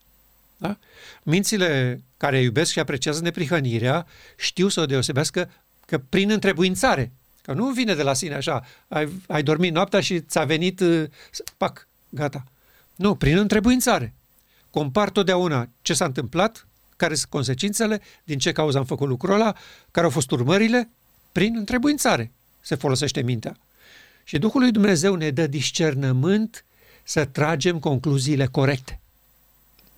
Da? Mințile care iubesc și apreciază neprihănirea știu să o deosebească că prin întrebuințare, că nu vine de la sine așa, ai, ai dormit noaptea și ți-a venit, uh, pac, gata. Nu, prin întrebuințare. Compar totdeauna ce s-a întâmplat, care sunt consecințele, din ce cauză am făcut lucrul ăla, care au fost urmările, prin întrebuințare se folosește mintea. Și Duhul lui Dumnezeu ne dă discernământ să tragem concluziile corecte.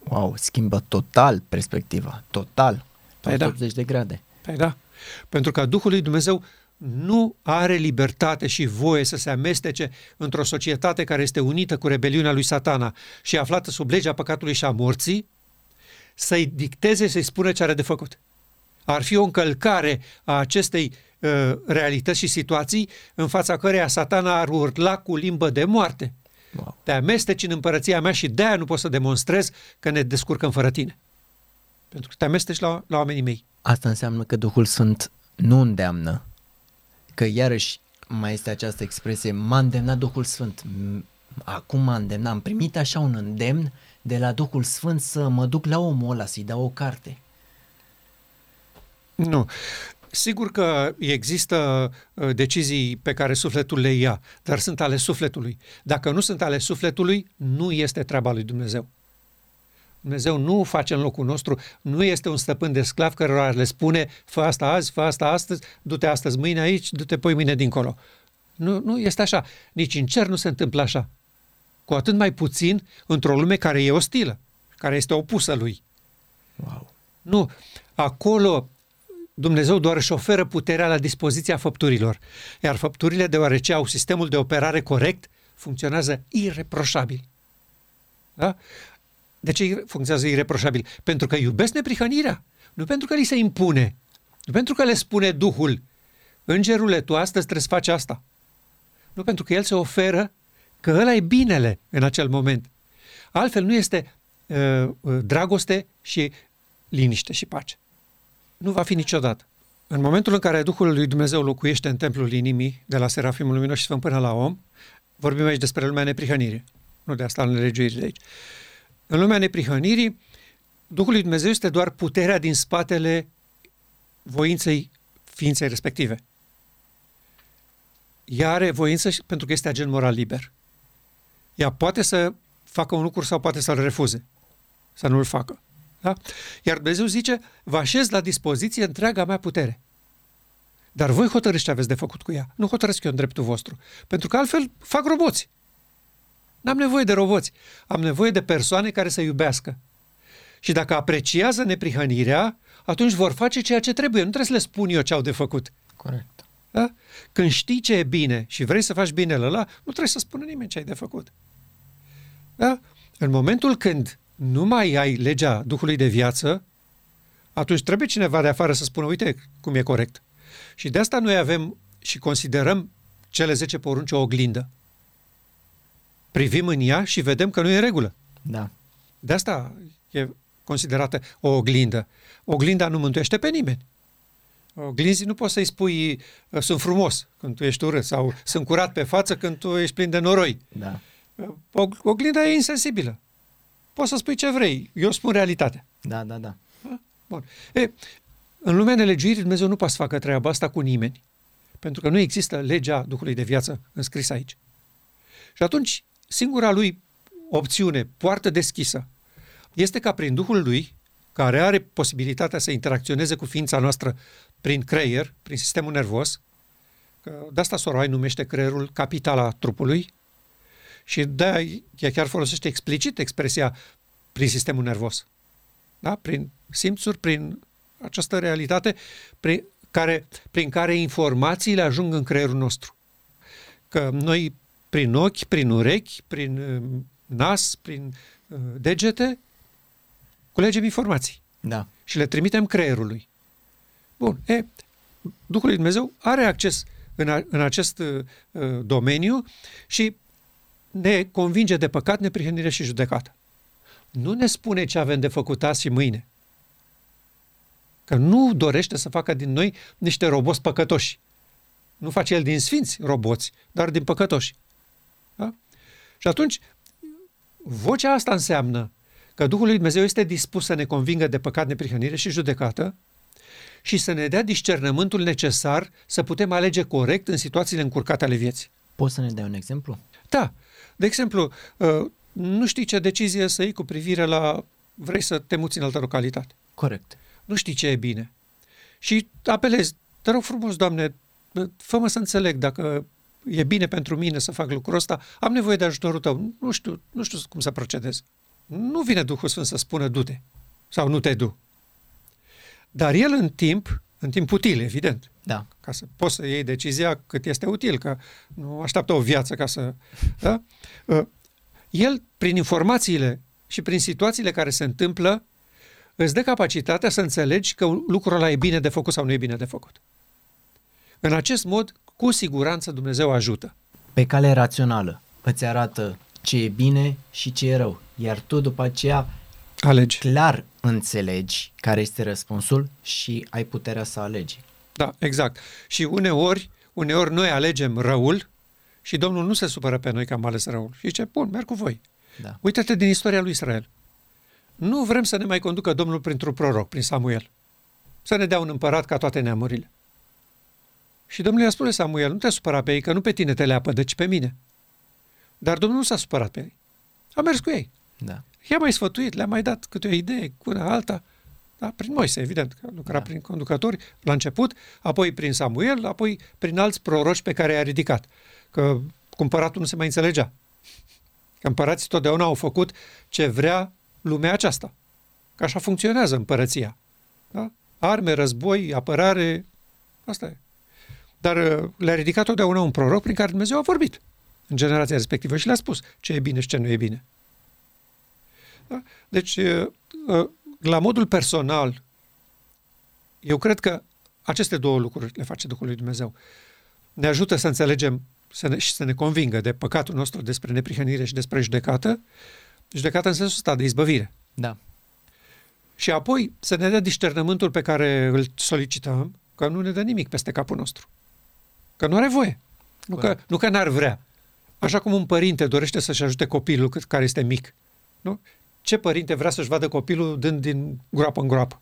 Wow, schimbă total perspectiva. Total. Păi da. 80 de grade. Păi da, pentru că Duhul lui Dumnezeu nu are libertate și voie să se amestece într-o societate care este unită cu rebeliunea lui satana și aflată sub legea păcatului și a morții, să-i dicteze, să-i spună ce are de făcut. Ar fi o încălcare a acestei uh, realități și situații în fața căreia satana ar urla cu limbă de moarte. Wow. Te amesteci în împărăția mea și de-aia nu poți să demonstrez că ne descurcăm fără tine. Pentru că te amesteci la, la oamenii mei. Asta înseamnă că Duhul Sfânt nu îndeamnă. Că iarăși mai este această expresie, m-a îndemnat Duhul Sfânt. M- Acum m-a îndemnat, am primit așa un îndemn de la Duhul Sfânt să mă duc la omul ăla, să-i dau o carte. Nu. Sigur că există uh, decizii pe care sufletul le ia, dar sunt ale sufletului. Dacă nu sunt ale sufletului, nu este treaba lui Dumnezeu. Dumnezeu nu face în locul nostru, nu este un stăpân de sclav care le spune fă asta azi, fă asta astăzi, du-te astăzi mâine aici, du-te poi mâine dincolo. Nu, nu este așa. Nici în cer nu se întâmplă așa. Cu atât mai puțin într-o lume care e ostilă, care este opusă lui. Wow. Nu, acolo Dumnezeu doar își oferă puterea la dispoziția făpturilor, iar făpturile, deoarece au sistemul de operare corect, funcționează ireproșabil. Da? De ce funcționează ireproșabil? Pentru că iubesc neprihănirea, nu pentru că li se impune, nu pentru că le spune Duhul, îngerule, tu astăzi trebuie să faci asta. Nu pentru că el se oferă că ăla e binele în acel moment. Altfel nu este uh, uh, dragoste și liniște și pace. Nu va fi niciodată. În momentul în care Duhul lui Dumnezeu locuiește în templul inimii, de la Serafimul Luminos și Sfânt până la om, vorbim aici despre lumea neprihănirii, nu de asta în nelegiuirii de aici. În lumea neprihănirii, Duhul lui Dumnezeu este doar puterea din spatele voinței ființei respective. Ea are voință și- pentru că este agent moral liber. Ea poate să facă un lucru sau poate să-l refuze, să nu-l facă. Da? Iar Dumnezeu zice, vă așez la dispoziție întreaga mea putere. Dar voi hotărâți ce aveți de făcut cu ea. Nu hotărăsc eu în dreptul vostru. Pentru că altfel fac roboți. N-am nevoie de roboți. Am nevoie de persoane care să iubească. Și dacă apreciază neprihănirea, atunci vor face ceea ce trebuie. Nu trebuie să le spun eu ce au de făcut. Corect. Da? Când știi ce e bine și vrei să faci bine ăla, nu trebuie să spună nimeni ce ai de făcut. Da? În momentul când nu mai ai legea Duhului de viață, atunci trebuie cineva de afară să spună, uite cum e corect. Și de asta noi avem și considerăm cele 10 porunci o oglindă. Privim în ea și vedem că nu e în regulă. Da. De asta e considerată o oglindă. Oglinda nu mântuiește pe nimeni. Oglinzii nu poți să-i spui sunt frumos când tu ești urât sau sunt curat pe față când tu ești plin de noroi. Da. Oglinda e insensibilă. Poți să spui ce vrei. Eu spun realitatea. Da, da, da. Bun. E, în lumea nelegiuirii Dumnezeu nu poate să facă treaba asta cu nimeni. Pentru că nu există legea Duhului de viață înscrisă aici. Și atunci, singura lui opțiune, poartă deschisă, este ca prin Duhul lui, care are posibilitatea să interacționeze cu ființa noastră prin creier, prin sistemul nervos, că de asta Sorai numește creierul capitala trupului, și de ea chiar folosește explicit expresia prin sistemul nervos. Da? Prin simțuri, prin această realitate prin care, prin care informațiile ajung în creierul nostru. Că noi, prin ochi, prin urechi, prin uh, nas, prin uh, degete, culegem informații. Da. Și le trimitem creierului. Bun. E, Duhul lui Dumnezeu are acces în, a, în acest uh, domeniu și ne convinge de păcat, neprihănire și judecată. Nu ne spune ce avem de făcut azi și mâine. Că nu dorește să facă din noi niște roboți păcătoși. Nu face el din sfinți roboți, dar din păcătoși. Da? Și atunci, vocea asta înseamnă că Duhul lui Dumnezeu este dispus să ne convingă de păcat, neprihănire și judecată și să ne dea discernământul necesar să putem alege corect în situațiile încurcate ale vieții. Poți să ne dai un exemplu? Da. De exemplu, uh, nu știi ce decizie să iei cu privire la vrei să te muți în altă localitate. Corect. Nu știi ce e bine. Și apelezi, te rog frumos, Doamne, fă-mă să înțeleg dacă e bine pentru mine să fac lucrul ăsta, am nevoie de ajutorul tău. Nu știu, nu știu cum să procedez. Nu vine Duhul Sfânt să spună du-te sau nu te du. Dar el în timp, în timp util, evident, Da. ca să poți să iei decizia cât este util, că nu așteaptă o viață ca să... Da? Uh, El, prin informațiile și prin situațiile care se întâmplă, îți dă capacitatea să înțelegi că lucrul ăla e bine de făcut sau nu e bine de făcut. În acest mod, cu siguranță Dumnezeu ajută. Pe cale rațională îți arată ce e bine și ce e rău, iar tu după aceea Alegi. clar înțelegi care este răspunsul și ai puterea să alegi. Da, exact. Și uneori, uneori noi alegem răul și Domnul nu se supără pe noi că am ales răul. Și zice, bun, merg cu voi. Da. Uită-te din istoria lui Israel. Nu vrem să ne mai conducă Domnul printr-un proroc, prin Samuel. Să ne dea un împărat ca toate neamurile. Și Domnul i-a spus lui Samuel, nu te supăra pe ei, că nu pe tine te leapă, deci pe mine. Dar Domnul nu s-a supărat pe ei. A mers cu ei. Da. I-a mai sfătuit, le-a mai dat câte o idee, cu una alta. Da, prin Moise, evident, că lucra Da. da. prin conducători la început, apoi prin Samuel, apoi prin alți proroci pe care i-a ridicat. Că cu împăratul nu se mai înțelegea. Că împărații totdeauna au făcut ce vrea lumea aceasta. Că așa funcționează împărăția. Da? Arme, război, apărare, asta e. Dar uh, le-a ridicat totdeauna un proroc prin care Dumnezeu a vorbit în generația respectivă și le-a spus ce e bine și ce nu e bine. Da? Deci, uh, uh, la modul personal, eu cred că aceste două lucruri le face Duhul lui Dumnezeu. Ne ajută să înțelegem să ne, și să ne convingă de păcatul nostru despre neprihănire și despre judecată, judecată în sensul ăsta de izbăvire. Da. Și apoi să ne dea discernământul pe care îl solicităm, că nu ne dă nimic peste capul nostru. Că nu are voie. Nu că, Corect. nu că n-ar vrea. Așa cum un părinte dorește să-și ajute copilul cât- care este mic. Nu? Ce părinte vrea să-și vadă copilul dând din groapă în groapă?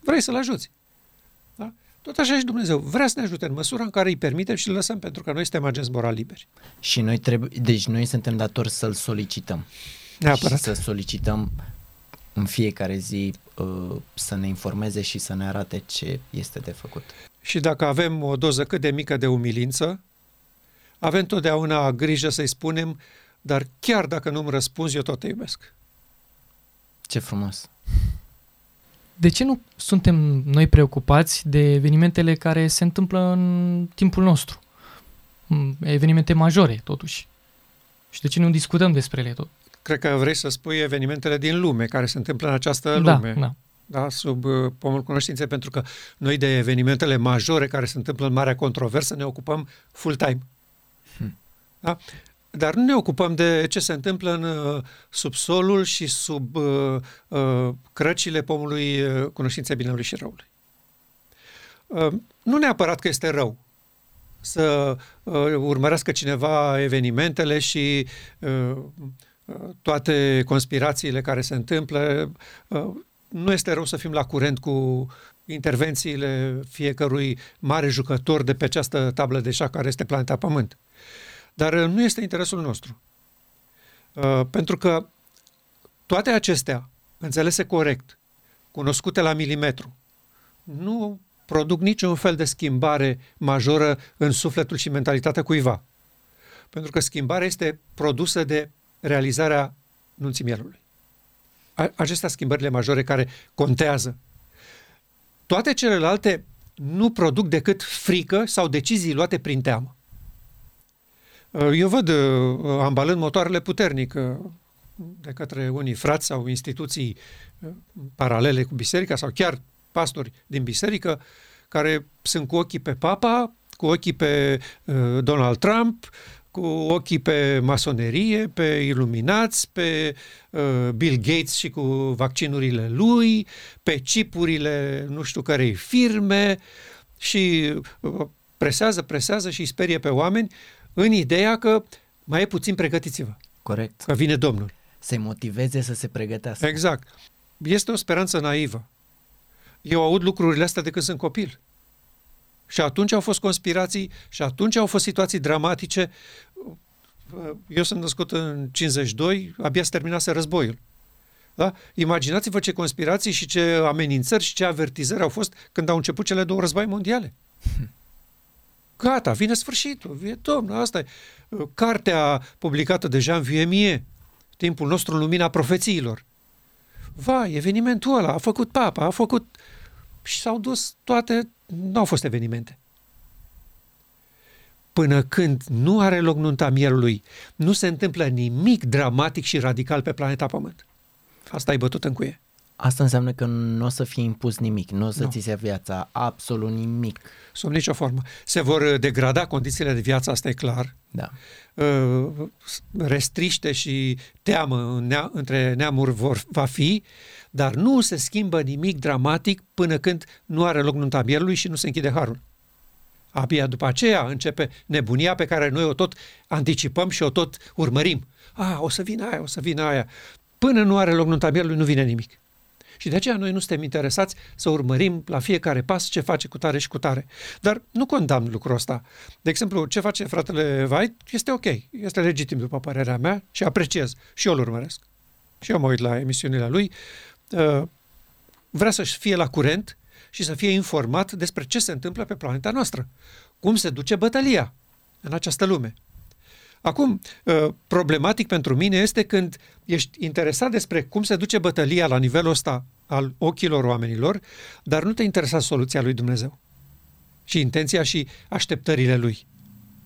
Vrei să-l ajuți. Da? Tot așa și Dumnezeu. Vrea să ne ajute în măsura în care îi permitem și îl lăsăm pentru că noi suntem agenți moral liberi. Și noi trebuie, deci noi suntem datori să-l solicităm. Neapărat. Și să solicităm în fiecare zi uh, să ne informeze și să ne arate ce este de făcut. Și dacă avem o doză cât de mică de umilință, avem totdeauna grijă să-i spunem, dar chiar dacă nu-mi răspunzi, eu tot te iubesc. Ce frumos! De ce nu suntem noi preocupați de evenimentele care se întâmplă în timpul nostru? Mm, Evenimente majore, totuși. Și de ce nu discutăm despre ele tot? Cred că vrei să spui evenimentele din lume care se întâmplă în această da, lume. da. da, sub uh, pomul cunoștinței, pentru că noi de evenimentele majore care se întâmplă în marea controversă ne ocupăm full-time. Hmm. Da? Dar nu ne ocupăm de ce se întâmplă în uh, subsolul și sub uh, uh, crăcile pomului uh, cunoștinței binelui și răului. Uh, nu neapărat că este rău să uh, urmărească cineva evenimentele și uh, uh, toate conspirațiile care se întâmplă. Uh, nu este rău să fim la curent cu intervențiile fiecărui mare jucător de pe această tablă de șah care este planeta Pământ. Dar uh, nu este interesul nostru. Uh, pentru că toate acestea, înțelese corect, cunoscute la milimetru, nu produc niciun fel de schimbare majoră în sufletul și mentalitatea cuiva. Pentru că schimbarea este produsă de realizarea nunții mielului. A- Acestea schimbările majore care contează. Toate celelalte nu produc decât frică sau decizii luate prin teamă. Uh, Eu văd uh, ambalând motoarele puternic uh, de către unii frați sau instituții uh, paralele cu biserica sau chiar pastori din biserică care sunt cu ochii pe papa, cu ochii pe uh, Donald Trump, cu ochii pe masonerie, pe iluminați, pe uh, Bill Gates și cu vaccinurile lui, pe chipurile nu știu cărei firme și uh, presează, presează și îi sperie pe oameni în ideea că mai e puțin pregătiți-vă, Corect. că vine Domnul. Să-i motiveze să se pregătească. Exact. Este o speranță naivă. Eu aud lucrurile astea de când sunt copil. Și atunci au fost conspirații, și atunci au fost situații dramatice. Eu sunt născut în 52, abia se terminase războiul. Da? Imaginați-vă ce conspirații și ce amenințări și ce avertizări au fost când au început cele două război mondiale. Gata, vine sfârșitul, vine domnul, asta e. Cartea publicată de Jean Viemie, timpul nostru în lumina profețiilor. Vai, evenimentul ăla a făcut papa, a făcut... Și s-au dus toate... Nu au fost evenimente. Până când nu are loc nunta mielului, nu se întâmplă nimic dramatic și radical pe planeta Pământ. Asta ai bătut în cuie. Asta înseamnă că nu o să fie impus nimic, nu o să Nu. ți se ia viața, absolut nimic. Sub nicio formă. Se vor uh, degrada condițiile de viață, asta e clar. Da. Uh, restriște și teamă în nea, între neamuri vor, va fi, dar nu se schimbă nimic dramatic până când nu are loc nunta mielului și nu se închide harul. Abia după aceea începe nebunia pe care noi o tot anticipăm și o tot urmărim. A, o să vină aia, o să vină aia. Până nu are loc nunta mielului, nu vine nimic. Și de aceea noi nu suntem interesați să urmărim la fiecare pas ce face cu tare și cu tare. Dar nu condamn lucrul ăsta. De exemplu, ce face fratele White este ok, este legitim după părerea mea și apreciez. Și eu îl urmăresc. Și eu mă uit la emisiunile lui. Uh, Vrea să-și fie la curent și să fie informat despre ce se întâmplă pe planeta noastră. Cum se duce bătălia în această lume. Acum, uh, problematic pentru mine este când ești interesat despre cum se duce bătălia la nivelul ăsta al ochilor oamenilor, dar nu te interesa soluția lui Dumnezeu și intenția și așteptările lui.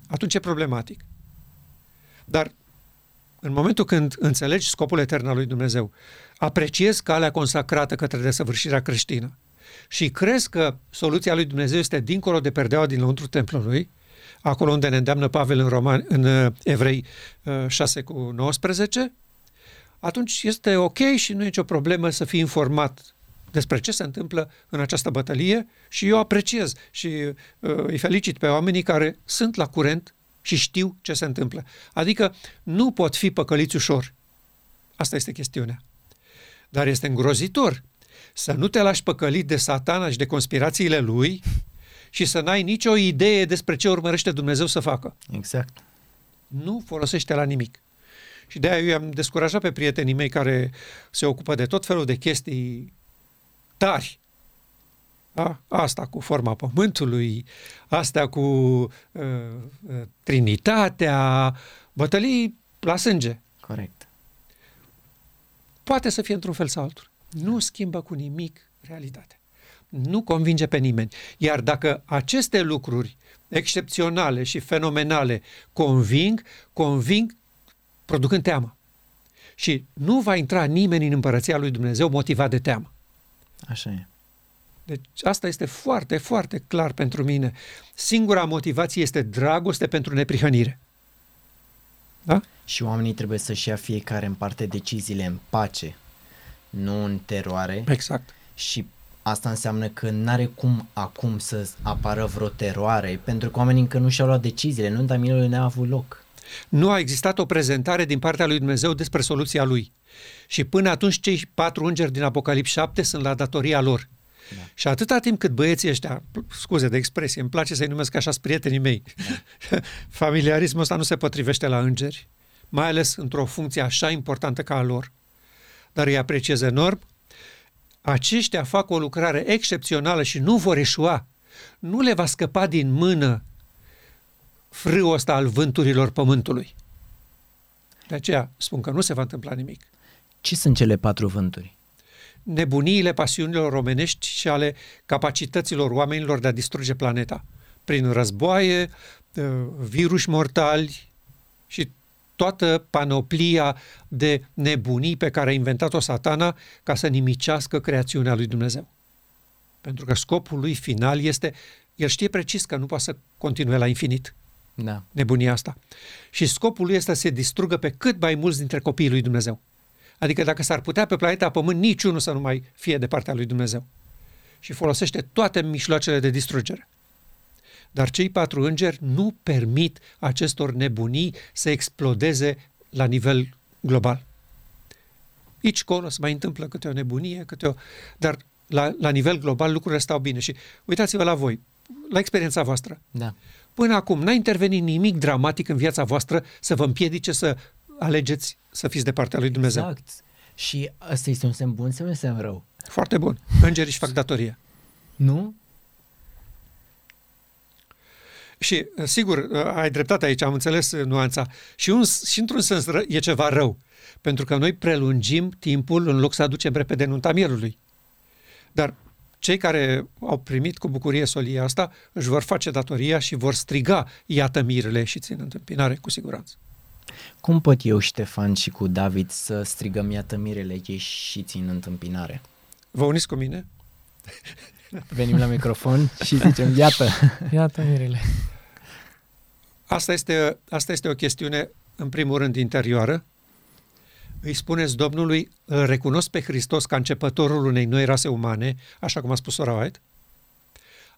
Atunci e problematic. Dar în momentul când înțelegi scopul etern al lui Dumnezeu, apreciezi calea consacrată către desăvârșirea creștină și crezi că soluția lui Dumnezeu este dincolo de perdeaua din lăuntru templului, acolo unde ne îndeamnă Pavel în, Roman, în uh, Evrei uh, 6 cu 19, atunci este ok și nu e nicio problemă să fii informat despre ce se întâmplă în această bătălie și eu apreciez și uh, îi felicit pe oamenii care sunt la curent și știu ce se întâmplă. Adică nu pot fi păcăliți ușor. Asta este chestiunea. Dar este îngrozitor să nu te lași păcălit de satana și de conspirațiile lui și să n-ai nicio idee despre ce urmărește Dumnezeu să facă. Exact. Nu folosește la nimic. Și de aia eu am descurajat pe prietenii mei care se ocupă de tot felul de chestii tari. Da? Asta cu forma pământului, astea cu uh, uh, Trinitatea, bătălii la sânge. Corect. Poate să fie într-un fel sau altul. Nu schimbă cu nimic realitatea. Nu convinge pe nimeni. Iar dacă aceste lucruri excepționale și fenomenale conving, conving producând teamă. Și nu va intra nimeni în împărăția lui Dumnezeu motivat de teamă. Așa e. Deci asta este foarte, foarte clar pentru mine. Singura motivație este dragoste pentru neprihănire. Da? Și oamenii trebuie să-și ia fiecare în parte deciziile în pace, nu în teroare. Exact. Și asta înseamnă că nu are cum acum să apară vreo teroare, pentru că oamenii încă nu și-au luat deciziile, nu Milului n-a avut loc. Nu a existat o prezentare din partea lui Dumnezeu despre soluția lui. Și până atunci cei patru îngeri din Apocalips 7 sunt la datoria lor. Da. Și atâta timp cât băieții ăștia, scuze de expresie, îmi place să-i numesc așa prietenii mei, da. familiarismul ăsta nu se potrivește la îngeri, mai ales într-o funcție așa importantă ca a lor. Dar îi apreciez enorm. Aceștia fac o lucrare excepțională și nu vor eșua. Nu le va scăpa din mână frâul ăsta al vânturilor pământului. De aceea spun că nu se va întâmpla nimic. Ce sunt cele patru vânturi? nebuniile pasiunilor omenești și ale capacităților oamenilor de a distruge planeta. Prin războaie, uh, virus mortali și toată panoplia de nebunii pe care a inventat-o satana ca să nimicească creațiunea lui Dumnezeu. Pentru că scopul lui final este, el știe precis că nu poate să continue la infinit. Da. Nebunia asta. Și scopul lui este să se distrugă pe cât mai mulți dintre copiii lui Dumnezeu. Adică dacă s-ar putea pe planeta Pământ niciunul să nu mai fie de partea lui Dumnezeu. Și folosește toate mijloacele de distrugere. Dar cei patru îngeri nu permit acestor nebunii să explodeze la nivel global. Aici colo se mai întâmplă câte o nebunie, câte o... Dar la, la nivel global lucrurile stau bine. Și uitați-vă la voi, la experiența voastră. Da. Până acum n-a intervenit nimic dramatic în viața voastră să vă împiedice să alegeți să fiți de partea lui Dumnezeu. Exact. Și asta este un semn bun sau un semn rău? Foarte bun. Îngerii își fac datoria. Nu? Și, sigur, ai dreptate aici, am înțeles nuanța. Și, un, și într-un sens e ceva rău. Pentru că noi prelungim timpul în loc să aducem repede nunta mielului. Dar cei care au primit cu bucurie solia asta își vor face datoria și vor striga, iată mirele și țin întâmpinare cu siguranță. Cum pot eu, Ștefan, și cu David să strigăm iată mirele ei și țin întâmpinare? Vă uniți cu mine? Venim la microfon și zicem iată. Iată mirele. Asta este, asta este o chestiune, în primul rând, interioară. Îi spuneți Domnului, îl recunosc pe Hristos ca începătorul unei noi rase umane, așa cum a spus Sora White.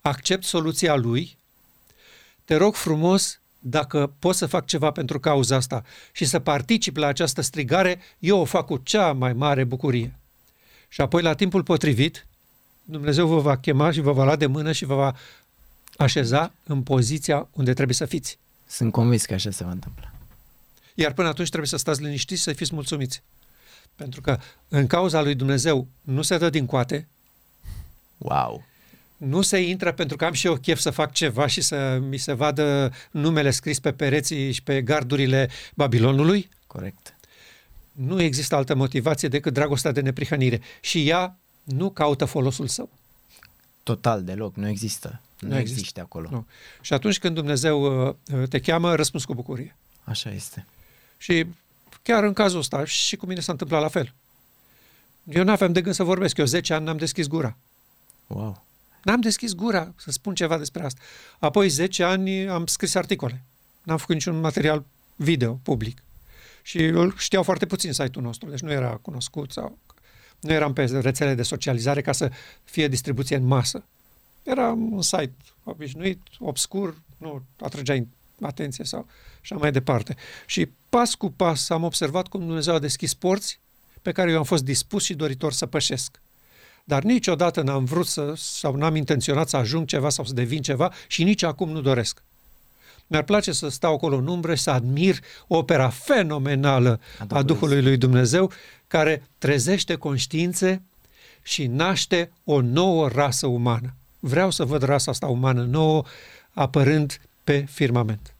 Accept soluția Lui. Te rog frumos, dacă pot să fac ceva pentru cauza asta și să particip la această strigare, eu o fac cu cea mai mare bucurie. Și apoi, la timpul potrivit, Dumnezeu vă va chema și vă va lua de mână și vă va așeza în poziția unde trebuie să fiți. Sunt convins că așa se va întâmpla. Iar până atunci trebuie să stați liniștiți și să fiți mulțumiți. Pentru că în cauza lui Dumnezeu nu se dă din coate. Wow! nu se intră pentru că am și eu chef să fac ceva și să mi se vadă numele scris pe pereții și pe gardurile Babilonului? Corect. Nu există altă motivație decât dragostea de neprihănire. Și ea nu caută folosul său. Total, deloc. Nu există. Nu, nu există. există acolo. Nu. Și atunci când Dumnezeu uh, te cheamă, răspunzi cu bucurie. Așa este. Și chiar în cazul ăsta, și cu mine s-a întâmplat la fel. Eu n-aveam de gând să vorbesc. Eu 10 ani n-am deschis gura. Wow. N-am deschis gura să spun ceva despre asta. Apoi 10 ani am scris articole. N-am făcut niciun material video public. Și îl știau foarte puțin site-ul nostru, deci nu era cunoscut sau nu eram pe rețele de socializare ca să fie distribuție în masă. Era un site obișnuit, obscur, nu atrăgea atenție sau așa mai departe. Și pas cu pas am observat cum Dumnezeu a deschis porți pe care eu am fost dispus și doritor să pășesc. Dar niciodată n-am vrut să, sau n-am intenționat să ajung ceva sau să devin ceva și nici acum nu doresc. Mi-ar place să stau acolo în umbră și să admir opera fenomenală a, a Duhului lui Dumnezeu, care trezește conștiințe și naște o nouă rasă umană. vreau să văd rasa asta umană nouă apărând pe firmament.